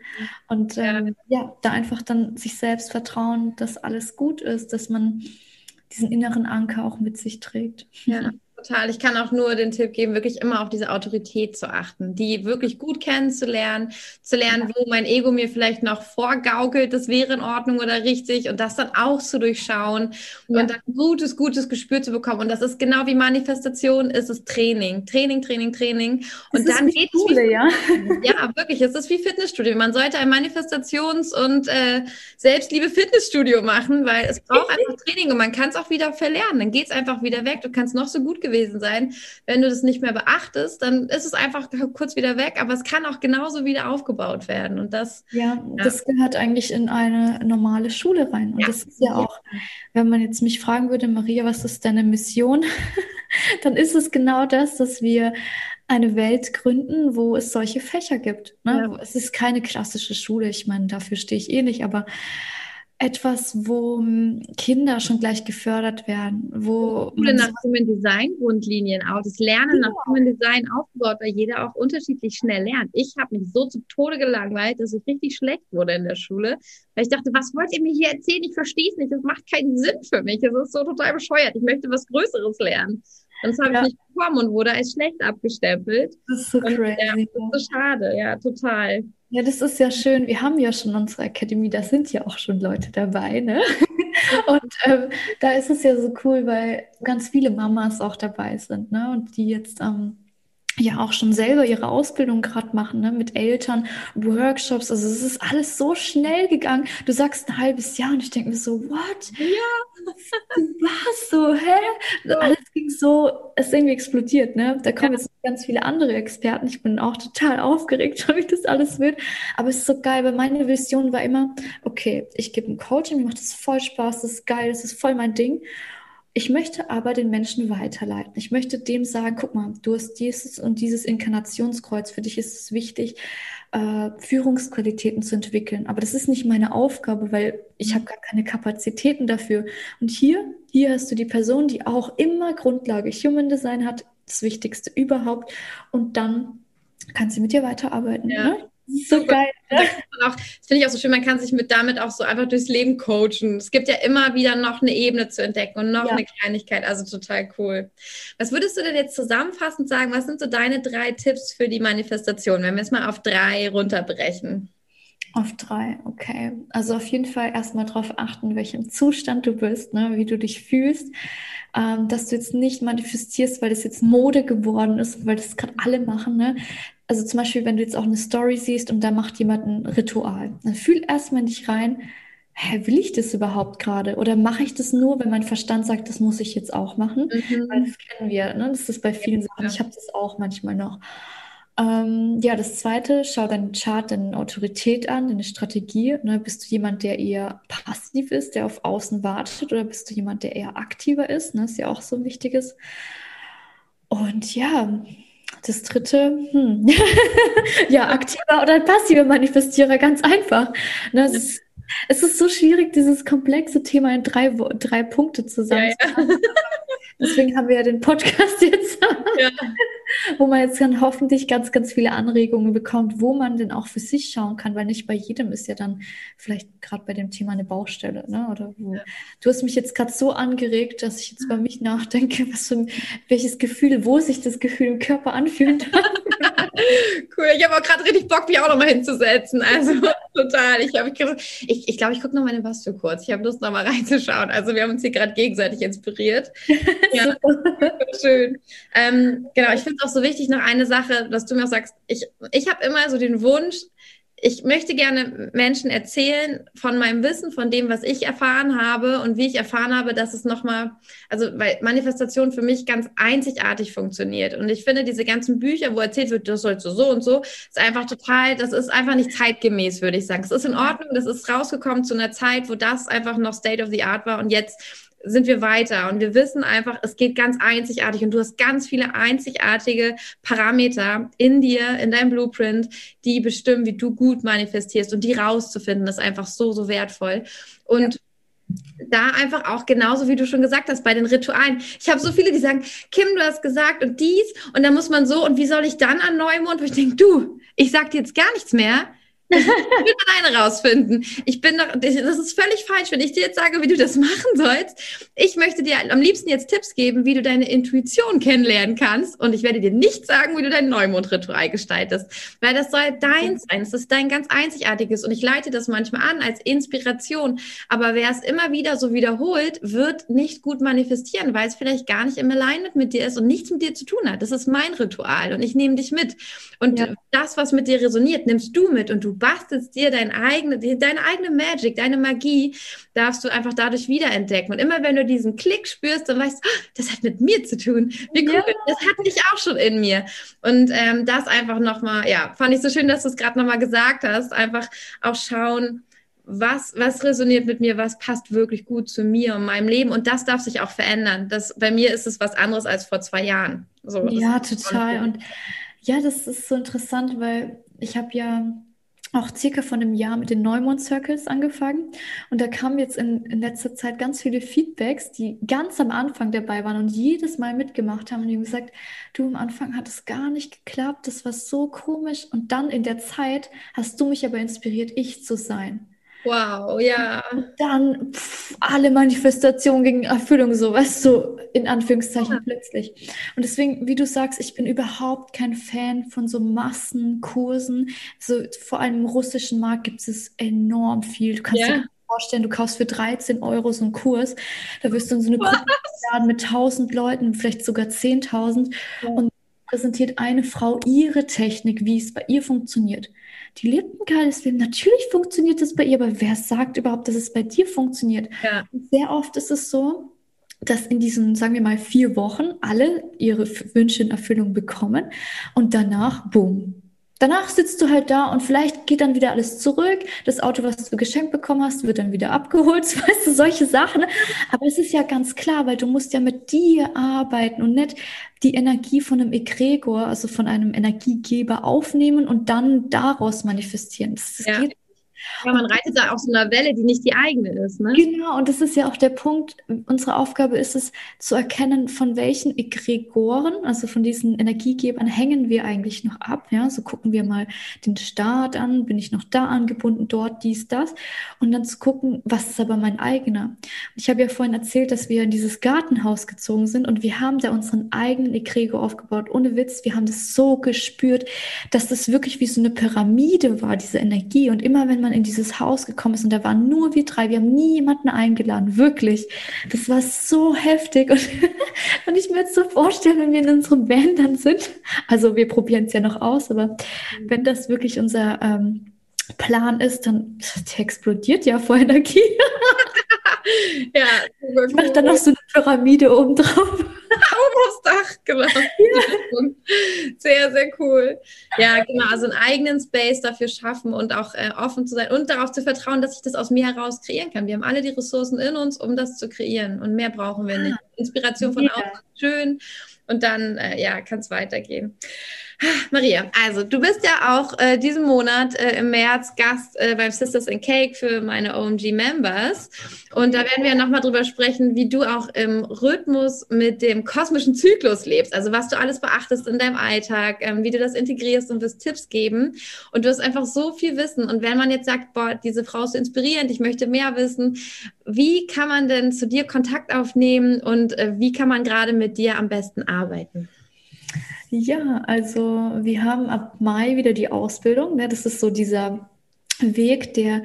Und ähm, ja. ja, da einfach dann sich selbst vertrauen, dass alles gut ist, dass man diesen inneren Anker auch mit sich trägt. Ja total. Ich kann auch nur den Tipp geben, wirklich immer auf diese Autorität zu achten, die wirklich gut kennenzulernen, zu lernen, wo mein Ego mir vielleicht noch vorgaukelt, das wäre in Ordnung oder richtig und das dann auch zu durchschauen ja. und dann gutes, gutes Gespür zu bekommen. Und das ist genau wie Manifestation, ist es Training, Training, Training, Training. Und dann geht es wie, ja. ja, wirklich, es ist wie Fitnessstudio. Man sollte ein Manifestations- und äh, Selbstliebe-Fitnessstudio machen, weil es braucht einfach Training und man kann es auch wieder verlernen. Dann geht es einfach wieder weg. Du kannst noch so gut gewesen sein. Wenn du das nicht mehr beachtest, dann ist es einfach kurz wieder weg, aber es kann auch genauso wieder aufgebaut werden. Und das, ja, ja. das gehört eigentlich in eine normale Schule rein. Und ja. das ist ja auch, wenn man jetzt mich fragen würde, Maria, was ist deine Mission? dann ist es genau das, dass wir eine Welt gründen, wo es solche Fächer gibt. Ne? Ja. Es ist keine klassische Schule, ich meine, dafür stehe ich eh nicht, aber etwas, wo hm, Kinder schon gleich gefördert werden, wo Schule nach Human Design Grundlinien auch, das Lernen ja. nach Human Design aufgebaut, weil jeder auch unterschiedlich schnell lernt. Ich habe mich so zu Tode gelangweilt, dass ich richtig schlecht wurde in der Schule, weil ich dachte, was wollt ihr mir hier erzählen? Ich verstehe es nicht, das macht keinen Sinn für mich, es ist so total bescheuert, ich möchte was Größeres lernen. Und das habe ja. ich nicht bekommen und wurde als schlecht abgestempelt. Das ist so und, crazy. Ja, das ist so schade, ja, total. Ja, das ist ja schön. Wir haben ja schon unsere Akademie, da sind ja auch schon Leute dabei, ne? Und ähm, da ist es ja so cool, weil ganz viele Mamas auch dabei sind, ne? Und die jetzt ähm, ja auch schon selber ihre Ausbildung gerade machen, ne, mit Eltern, Workshops. Also es ist alles so schnell gegangen. Du sagst ein halbes Jahr und ich denke mir so, what? Ja. Was so, hä? Ja. Alles ging so, es ist irgendwie explodiert, ne? Da kommen ja. jetzt ganz viele andere Experten. Ich bin auch total aufgeregt, wie das alles wird. Aber es ist so geil, weil meine Vision war immer, okay, ich gebe ein Coaching, mir macht das voll Spaß, das ist geil, das ist voll mein Ding. Ich möchte aber den Menschen weiterleiten. Ich möchte dem sagen, guck mal, du hast dieses und dieses Inkarnationskreuz. Für dich ist es wichtig, äh, Führungsqualitäten zu entwickeln. Aber das ist nicht meine Aufgabe, weil ich habe gar keine Kapazitäten dafür. Und hier, hier hast du die Person, die auch immer Grundlage Human Design hat, das Wichtigste überhaupt. Und dann kann sie mit dir weiterarbeiten. Ja. Ne? So geil. Ne? Das finde ich auch so schön, man kann sich mit damit auch so einfach durchs Leben coachen. Es gibt ja immer wieder noch eine Ebene zu entdecken und noch ja. eine Kleinigkeit, also total cool. Was würdest du denn jetzt zusammenfassend sagen, was sind so deine drei Tipps für die Manifestation, wenn wir es mal auf drei runterbrechen? Auf drei, okay. Also auf jeden Fall erstmal darauf achten, welchem Zustand du bist, ne, wie du dich fühlst. Ähm, dass du jetzt nicht manifestierst, weil das jetzt Mode geworden ist, weil das gerade alle machen. Ne? Also zum Beispiel, wenn du jetzt auch eine Story siehst und da macht jemand ein Ritual, dann fühl erstmal nicht rein, hä, will ich das überhaupt gerade? Oder mache ich das nur, wenn mein Verstand sagt, das muss ich jetzt auch machen? Mhm. Weil das kennen wir, ne? Das ist bei vielen Sachen. Ich habe das auch manchmal noch. Ähm, ja, das zweite, schau deinen Chart, deine Autorität an, deine Strategie. Ne? Bist du jemand, der eher passiv ist, der auf Außen wartet, oder bist du jemand, der eher aktiver ist? Ne? Ist ja auch so ein wichtiges. Und ja, das dritte, hm. ja, aktiver oder passiver Manifestierer, ganz einfach. Ne, es, ist, es ist so schwierig, dieses komplexe Thema in drei, drei Punkte zusammenzufassen. Ja, ja. Deswegen haben wir ja den Podcast jetzt, ja. wo man jetzt dann hoffentlich ganz, ganz viele Anregungen bekommt, wo man denn auch für sich schauen kann, weil nicht bei jedem ist ja dann vielleicht gerade bei dem Thema eine Baustelle, ne? Oder wo. Ja. Du hast mich jetzt gerade so angeregt, dass ich jetzt bei mich nachdenke, was für, welches Gefühl, wo sich das Gefühl im Körper anfühlt. cool, ich habe auch gerade richtig Bock, mich auch nochmal hinzusetzen. Also total. Ich glaube, ich, ich, ich, glaub, ich gucke noch meine Bastu kurz. Ich habe Lust, nochmal reinzuschauen. Also wir haben uns hier gerade gegenseitig inspiriert. Ja, schön. Ähm, genau, ich finde es auch so wichtig, noch eine Sache, dass du mir auch sagst, ich, ich habe immer so den Wunsch, ich möchte gerne Menschen erzählen von meinem Wissen, von dem, was ich erfahren habe und wie ich erfahren habe, dass es nochmal, also weil Manifestation für mich ganz einzigartig funktioniert. Und ich finde, diese ganzen Bücher, wo erzählt wird, das sollst du so und so, ist einfach total, das ist einfach nicht zeitgemäß, würde ich sagen. Es ist in Ordnung, das ist rausgekommen zu einer Zeit, wo das einfach noch State of the Art war und jetzt sind wir weiter und wir wissen einfach, es geht ganz einzigartig und du hast ganz viele einzigartige Parameter in dir, in deinem Blueprint, die bestimmen, wie du gut manifestierst und die rauszufinden, ist einfach so, so wertvoll. Und ja da einfach auch genauso wie du schon gesagt hast bei den Ritualen. Ich habe so viele, die sagen, Kim, du hast gesagt und dies und dann muss man so und wie soll ich dann an Neumond? Wo ich denke, du, ich sag dir jetzt gar nichts mehr. Ich will alleine rausfinden. Ich bin doch, das ist völlig falsch, wenn ich dir jetzt sage, wie du das machen sollst. Ich möchte dir am liebsten jetzt Tipps geben, wie du deine Intuition kennenlernen kannst. Und ich werde dir nicht sagen, wie du dein Neumondritual gestaltest, weil das soll dein sein. Es ist dein ganz einzigartiges. Und ich leite das manchmal an als Inspiration. Aber wer es immer wieder so wiederholt, wird nicht gut manifestieren, weil es vielleicht gar nicht im Alignment mit dir ist und nichts mit dir zu tun hat. Das ist mein Ritual und ich nehme dich mit. Und ja. das, was mit dir resoniert, nimmst du mit und du Du bastelst dir dein eigene, deine eigene Magic, deine Magie, darfst du einfach dadurch wiederentdecken. Und immer wenn du diesen Klick spürst, dann weißt du, oh, das hat mit mir zu tun. Wie cool, ja. das hatte ich auch schon in mir. Und ähm, das einfach nochmal, ja, fand ich so schön, dass du es gerade nochmal gesagt hast. Einfach auch schauen, was, was resoniert mit mir, was passt wirklich gut zu mir und meinem Leben. Und das darf sich auch verändern. Das, bei mir ist es was anderes als vor zwei Jahren. So, ja, total. Und ja, das ist so interessant, weil ich habe ja auch circa von einem Jahr mit den Neumond Circles angefangen. Und da kamen jetzt in, in letzter Zeit ganz viele Feedbacks, die ganz am Anfang dabei waren und jedes Mal mitgemacht haben und die haben gesagt, du am Anfang hat es gar nicht geklappt, das war so komisch. Und dann in der Zeit hast du mich aber inspiriert, ich zu sein. Wow, ja. Und dann pff, alle Manifestationen gegen Erfüllung, so, weißt du, in Anführungszeichen ja. plötzlich. Und deswegen, wie du sagst, ich bin überhaupt kein Fan von so Massenkursen. So, vor allem im russischen Markt gibt es enorm viel. Du kannst ja. dir vorstellen, du kaufst für 13 Euro so einen Kurs. Da wirst du in so eine Gruppe laden mit 1000 Leuten, vielleicht sogar 10.000. Ja. Und präsentiert eine Frau ihre Technik, wie es bei ihr funktioniert die lebt ein geiles Leben. Natürlich funktioniert das bei ihr, aber wer sagt überhaupt, dass es bei dir funktioniert? Ja. Sehr oft ist es so, dass in diesen, sagen wir mal, vier Wochen alle ihre Wünsche in Erfüllung bekommen und danach, boom, Danach sitzt du halt da und vielleicht geht dann wieder alles zurück. Das Auto, was du geschenkt bekommen hast, wird dann wieder abgeholt. Weißt du, solche Sachen. Aber es ist ja ganz klar, weil du musst ja mit dir arbeiten und nicht die Energie von einem Egregor, also von einem Energiegeber aufnehmen und dann daraus manifestieren. Das, das ja. geht ja, man reitet da auf so einer Welle, die nicht die eigene ist. Ne? Genau, und das ist ja auch der Punkt. Unsere Aufgabe ist es, zu erkennen, von welchen Egregoren, also von diesen Energiegebern, hängen wir eigentlich noch ab. Ja, so gucken wir mal den Staat an, bin ich noch da angebunden, dort, dies, das. Und dann zu gucken, was ist aber mein eigener. Ich habe ja vorhin erzählt, dass wir in dieses Gartenhaus gezogen sind und wir haben da unseren eigenen Egregor aufgebaut. Ohne Witz, wir haben das so gespürt, dass das wirklich wie so eine Pyramide war, diese Energie. Und immer wenn man in dieses Haus gekommen ist und da waren nur wir drei. Wir haben nie jemanden eingeladen, wirklich. Das war so heftig. Und, und ich mir jetzt so vorstellen, wenn wir in unseren Bändern sind. Also wir probieren es ja noch aus, aber wenn das wirklich unser ähm, Plan ist, dann explodiert ja vor Energie. ja, ich mache dann noch so eine Pyramide oben drauf. aufs Dach, genau. Ja. Sehr, sehr cool. Ja, genau. Also einen eigenen Space dafür schaffen und auch äh, offen zu sein und darauf zu vertrauen, dass ich das aus mir heraus kreieren kann. Wir haben alle die Ressourcen in uns, um das zu kreieren. Und mehr brauchen wir nicht. Ah. Inspiration von ja. außen, schön. Und dann, äh, ja, kann es weitergehen. Maria, also du bist ja auch äh, diesen Monat äh, im März Gast äh, beim Sisters in Cake für meine OMG-Members. Und da werden wir ja nochmal drüber sprechen, wie du auch im Rhythmus mit dem kosmischen Zyklus lebst. Also was du alles beachtest in deinem Alltag, ähm, wie du das integrierst und wirst Tipps geben. Und du hast einfach so viel Wissen. Und wenn man jetzt sagt, boah, diese Frau ist so inspirierend, ich möchte mehr wissen, wie kann man denn zu dir Kontakt aufnehmen und äh, wie kann man gerade mit dir am besten arbeiten? Ja, also wir haben ab Mai wieder die Ausbildung. Ne? Das ist so dieser Weg, der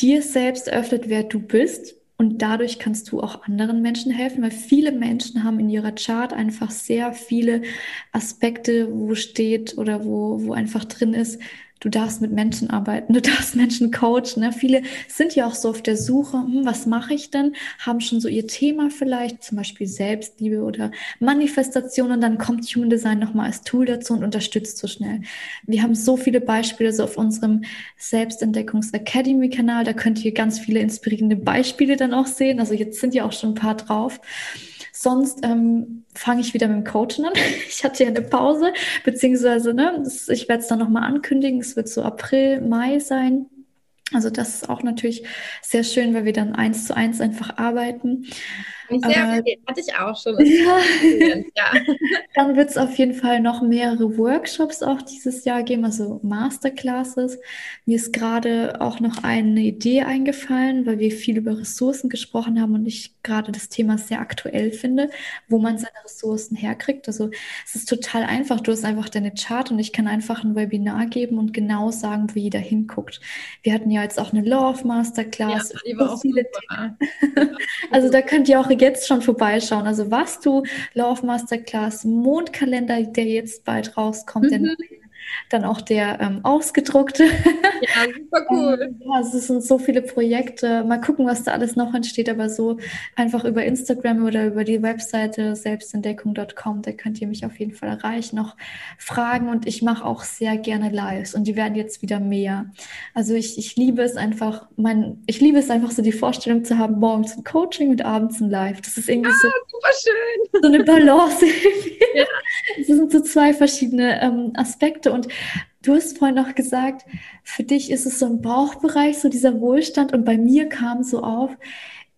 dir selbst öffnet, wer du bist. Und dadurch kannst du auch anderen Menschen helfen, weil viele Menschen haben in ihrer Chart einfach sehr viele Aspekte, wo steht oder wo, wo einfach drin ist, du darfst mit Menschen arbeiten, du darfst Menschen coachen. Ne? Viele sind ja auch so auf der Suche, hm, was mache ich denn? Haben schon so ihr Thema vielleicht, zum Beispiel Selbstliebe oder Manifestation und dann kommt Human Design nochmal als Tool dazu und unterstützt so schnell. Wir haben so viele Beispiele so auf unserem Selbstentdeckungs Academy Kanal, da könnt ihr ganz viele inspirierende Beispiele dann auch sehen. Also jetzt sind ja auch schon ein paar drauf. Sonst ähm, fange ich wieder mit dem Coachen an. Ich hatte ja eine Pause, beziehungsweise ne, das, ich werde es dann nochmal ankündigen. Es wird so April, Mai sein. Also das ist auch natürlich sehr schön, weil wir dann eins zu eins einfach arbeiten. Sehr äh, hatte ich auch schon. Ja. ja. Dann wird es auf jeden Fall noch mehrere Workshops auch dieses Jahr geben, also Masterclasses. Mir ist gerade auch noch eine Idee eingefallen, weil wir viel über Ressourcen gesprochen haben und ich gerade das Thema sehr aktuell finde, wo man seine Ressourcen herkriegt. Also es ist total einfach. Du hast einfach deine Chart und ich kann einfach ein Webinar geben und genau sagen, wo jeder hinguckt. Wir hatten ja jetzt auch eine Love Masterclass. Ja, die war auch viele Themen. also da könnt ihr auch jetzt schon vorbeischauen. Also was du Love Masterclass, Mondkalender, der jetzt bald rauskommt, mhm. Dann auch der ähm, ausgedruckte. Ja, super cool. ähm, ja, es sind so viele Projekte. Mal gucken, was da alles noch entsteht, aber so einfach über Instagram oder über die Webseite selbstentdeckung.com, da könnt ihr mich auf jeden Fall erreichen, noch fragen und ich mache auch sehr gerne Lives und die werden jetzt wieder mehr. Also ich, ich liebe es einfach, mein, ich liebe es einfach so die Vorstellung zu haben, morgens ein Coaching und abends ein Live. Das ist irgendwie ah, so, super schön. so eine Balance. ja. Das sind so zwei verschiedene ähm, Aspekte und Du hast vorhin noch gesagt, für dich ist es so ein Bauchbereich, so dieser Wohlstand. Und bei mir kam so auf,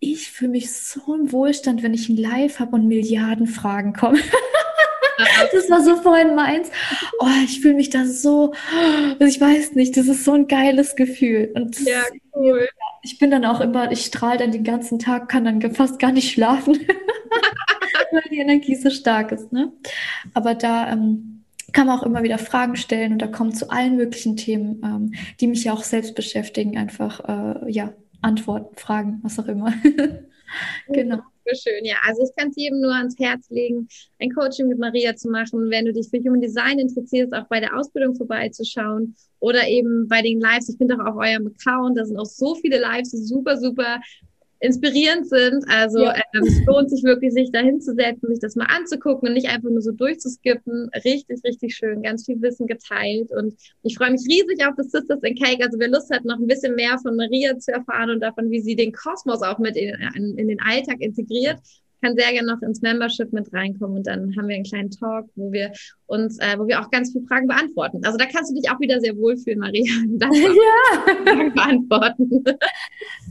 ich fühle mich so im Wohlstand, wenn ich ein Live habe und Milliarden Fragen kommen. das war so vorhin meins. Oh, ich fühle mich da so, ich weiß nicht, das ist so ein geiles Gefühl. Und ja, cool. Ich bin dann auch immer, ich strahle dann den ganzen Tag, kann dann fast gar nicht schlafen, weil die Energie so stark ist. Ne? Aber da ähm, kann man auch immer wieder Fragen stellen und da kommt zu allen möglichen Themen, ähm, die mich ja auch selbst beschäftigen, einfach äh, ja Antworten, Fragen, was auch immer. genau. Schön, ja. Also ich kann es jedem nur ans Herz legen, ein Coaching mit Maria zu machen, wenn du dich für Human Design interessierst, auch bei der Ausbildung vorbeizuschauen oder eben bei den Lives. Ich bin doch auf eurem Account, da sind auch so viele Lives, super, super inspirierend sind. Also ja. ähm, es lohnt sich wirklich, sich da hinzusetzen, sich das mal anzugucken und nicht einfach nur so durchzuskippen. Richtig, richtig schön, ganz viel Wissen geteilt. Und ich freue mich riesig auf das Sisters in Cake. Also wer Lust hat, noch ein bisschen mehr von Maria zu erfahren und davon, wie sie den Kosmos auch mit in, in, in den Alltag integriert, kann sehr gerne noch ins Membership mit reinkommen und dann haben wir einen kleinen Talk, wo wir uns, äh, wo wir auch ganz viele Fragen beantworten. Also da kannst du dich auch wieder sehr wohlfühlen, Maria. ja. Fragen beantworten.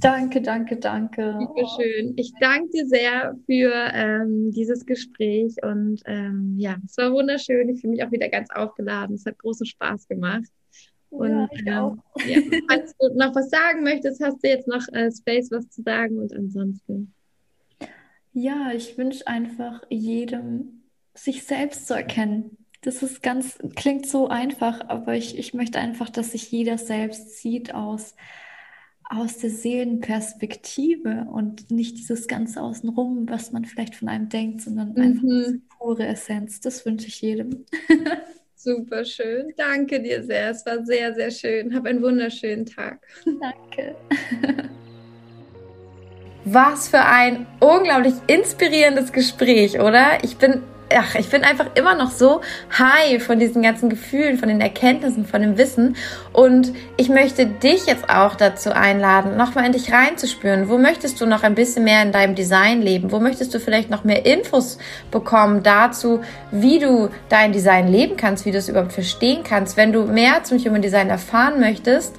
Danke, danke, danke. Schön. Ich danke dir sehr für ähm, dieses Gespräch und ähm, ja, es war wunderschön. Ich fühle mich auch wieder ganz aufgeladen. Es hat großen Spaß gemacht. Und ja, ähm, ja, falls du noch was sagen möchtest, hast du jetzt noch äh, Space, was zu sagen und ansonsten. Ja, ich wünsche einfach jedem, sich selbst zu erkennen. Das ist ganz, klingt so einfach, aber ich, ich möchte einfach, dass sich jeder selbst sieht aus, aus der Seelenperspektive und nicht dieses ganze Außenrum, was man vielleicht von einem denkt, sondern einfach diese mhm. pure Essenz. Das wünsche ich jedem. Super schön. Danke dir sehr. Es war sehr, sehr schön. Hab einen wunderschönen Tag. Danke. Was für ein unglaublich inspirierendes Gespräch, oder? Ich bin, ach, ich bin einfach immer noch so high von diesen ganzen Gefühlen, von den Erkenntnissen, von dem Wissen. Und ich möchte dich jetzt auch dazu einladen, nochmal in dich reinzuspüren. Wo möchtest du noch ein bisschen mehr in deinem Design leben? Wo möchtest du vielleicht noch mehr Infos bekommen dazu, wie du dein Design leben kannst, wie du es überhaupt verstehen kannst? Wenn du mehr zum Human Design erfahren möchtest,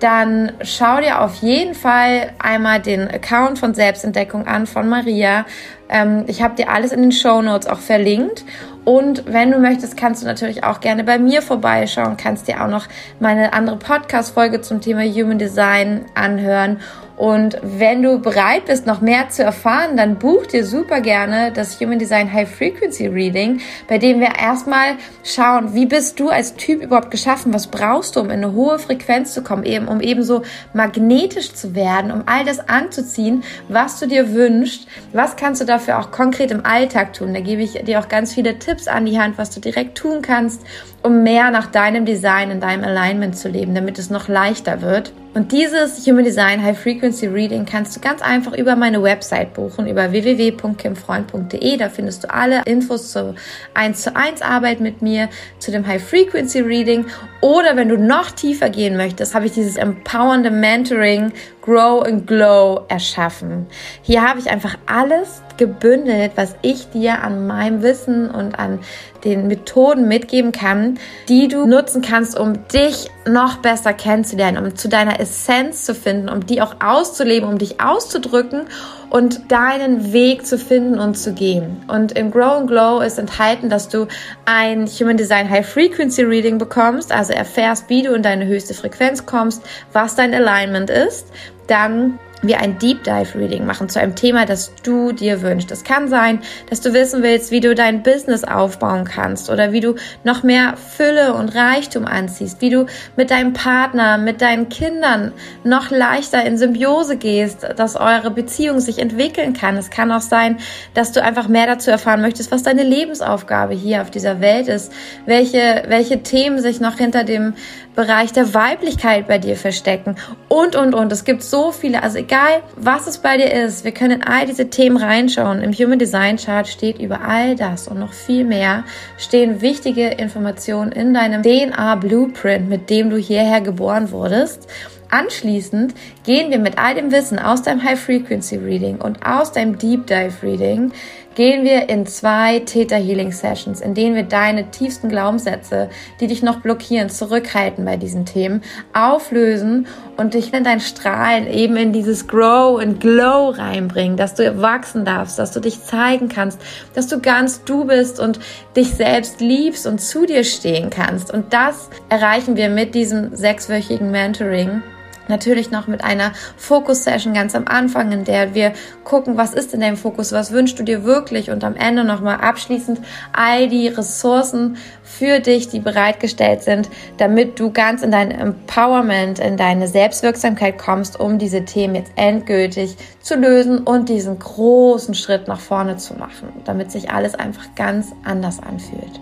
dann schau dir auf jeden Fall einmal den Account von Selbstentdeckung an von Maria. Ähm, ich habe dir alles in den Show Notes auch verlinkt. Und wenn du möchtest, kannst du natürlich auch gerne bei mir vorbeischauen, kannst dir auch noch meine andere Podcast-Folge zum Thema Human Design anhören und wenn du bereit bist, noch mehr zu erfahren, dann buch dir super gerne das Human Design High Frequency Reading, bei dem wir erstmal schauen, wie bist du als Typ überhaupt geschaffen? Was brauchst du, um in eine hohe Frequenz zu kommen, eben, um eben so magnetisch zu werden, um all das anzuziehen, was du dir wünschst? Was kannst du dafür auch konkret im Alltag tun? Da gebe ich dir auch ganz viele Tipps an die Hand, was du direkt tun kannst, um mehr nach deinem Design, in deinem Alignment zu leben, damit es noch leichter wird. Und dieses Human Design High Frequency Reading kannst du ganz einfach über meine Website buchen, über www.kimfreund.de. Da findest du alle Infos zur 1 zu 1 Arbeit mit mir, zu dem High Frequency Reading. Oder wenn du noch tiefer gehen möchtest, habe ich dieses empowernde Mentoring Grow and Glow erschaffen. Hier habe ich einfach alles gebündelt, was ich dir an meinem Wissen und an den Methoden mitgeben kann, die du nutzen kannst, um dich noch besser kennenzulernen, um zu deiner Essenz zu finden, um die auch auszuleben, um dich auszudrücken und deinen Weg zu finden und zu gehen. Und im Grow and Glow ist enthalten, dass du ein Human Design High Frequency Reading bekommst, also erfährst, wie du in deine höchste Frequenz kommst, was dein Alignment ist, dann wir ein Deep Dive Reading machen zu einem Thema, das du dir wünschst. Es kann sein, dass du wissen willst, wie du dein Business aufbauen kannst oder wie du noch mehr Fülle und Reichtum anziehst, wie du mit deinem Partner, mit deinen Kindern noch leichter in Symbiose gehst, dass eure Beziehung sich entwickeln kann. Es kann auch sein, dass du einfach mehr dazu erfahren möchtest, was deine Lebensaufgabe hier auf dieser Welt ist, welche, welche Themen sich noch hinter dem Bereich der Weiblichkeit bei dir verstecken und, und, und. Es gibt so viele, also egal, was es bei dir ist, wir können in all diese Themen reinschauen. Im Human Design Chart steht über all das und noch viel mehr stehen wichtige Informationen in deinem DNA Blueprint, mit dem du hierher geboren wurdest. Anschließend gehen wir mit all dem Wissen aus deinem High Frequency Reading und aus deinem Deep Dive Reading gehen wir in zwei Theta Healing Sessions, in denen wir deine tiefsten Glaubenssätze, die dich noch blockieren, zurückhalten bei diesen Themen, auflösen und dich in dein Strahlen eben in dieses Grow and Glow reinbringen, dass du wachsen darfst, dass du dich zeigen kannst, dass du ganz du bist und dich selbst liebst und zu dir stehen kannst. Und das erreichen wir mit diesem sechswöchigen Mentoring Natürlich noch mit einer Fokus-Session ganz am Anfang, in der wir gucken, was ist in deinem Fokus, was wünschst du dir wirklich und am Ende nochmal abschließend all die Ressourcen für dich, die bereitgestellt sind, damit du ganz in dein Empowerment, in deine Selbstwirksamkeit kommst, um diese Themen jetzt endgültig zu lösen und diesen großen Schritt nach vorne zu machen, damit sich alles einfach ganz anders anfühlt.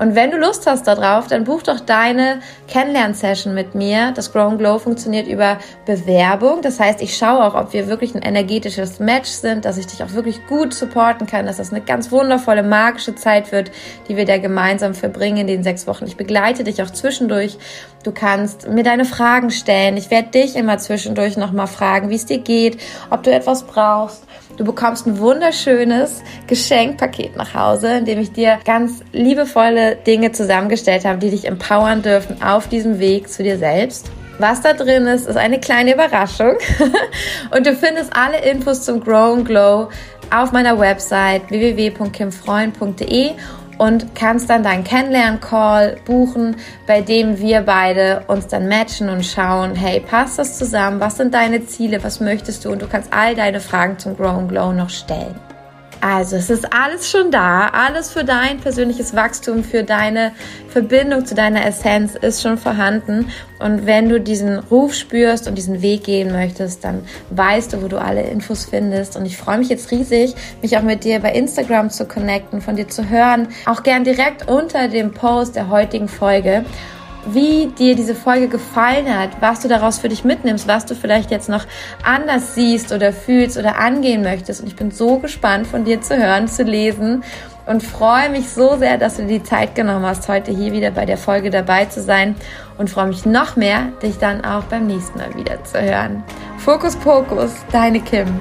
Und wenn du Lust hast darauf, dann buch doch deine Kennenlern-Session mit mir. Das Grow and Glow funktioniert über Bewerbung. Das heißt, ich schaue auch, ob wir wirklich ein energetisches Match sind, dass ich dich auch wirklich gut supporten kann, dass das eine ganz wundervolle, magische Zeit wird, die wir da gemeinsam verbringen in den sechs Wochen. Ich begleite dich auch zwischendurch. Du kannst mir deine Fragen stellen. Ich werde dich immer zwischendurch nochmal fragen, wie es dir geht, ob du etwas brauchst. Du bekommst ein wunderschönes Geschenkpaket nach Hause, in dem ich dir ganz liebevolle Dinge zusammengestellt habe, die dich empowern dürfen auf diesem Weg zu dir selbst. Was da drin ist, ist eine kleine Überraschung. Und du findest alle Infos zum Grow and Glow auf meiner Website www.kimfreund.de und kannst dann deinen Kennenlern-Call buchen, bei dem wir beide uns dann matchen und schauen, hey, passt das zusammen? Was sind deine Ziele? Was möchtest du? Und du kannst all deine Fragen zum Grow and Glow noch stellen. Also es ist alles schon da, alles für dein persönliches Wachstum, für deine Verbindung zu deiner Essenz ist schon vorhanden. Und wenn du diesen Ruf spürst und diesen Weg gehen möchtest, dann weißt du, wo du alle Infos findest. Und ich freue mich jetzt riesig, mich auch mit dir bei Instagram zu connecten, von dir zu hören. Auch gern direkt unter dem Post der heutigen Folge wie dir diese Folge gefallen hat, was du daraus für dich mitnimmst, was du vielleicht jetzt noch anders siehst oder fühlst oder angehen möchtest. Und ich bin so gespannt von dir zu hören, zu lesen und freue mich so sehr, dass du dir die Zeit genommen hast, heute hier wieder bei der Folge dabei zu sein und freue mich noch mehr, dich dann auch beim nächsten Mal wieder zu hören. Fokus Pokus, deine Kim.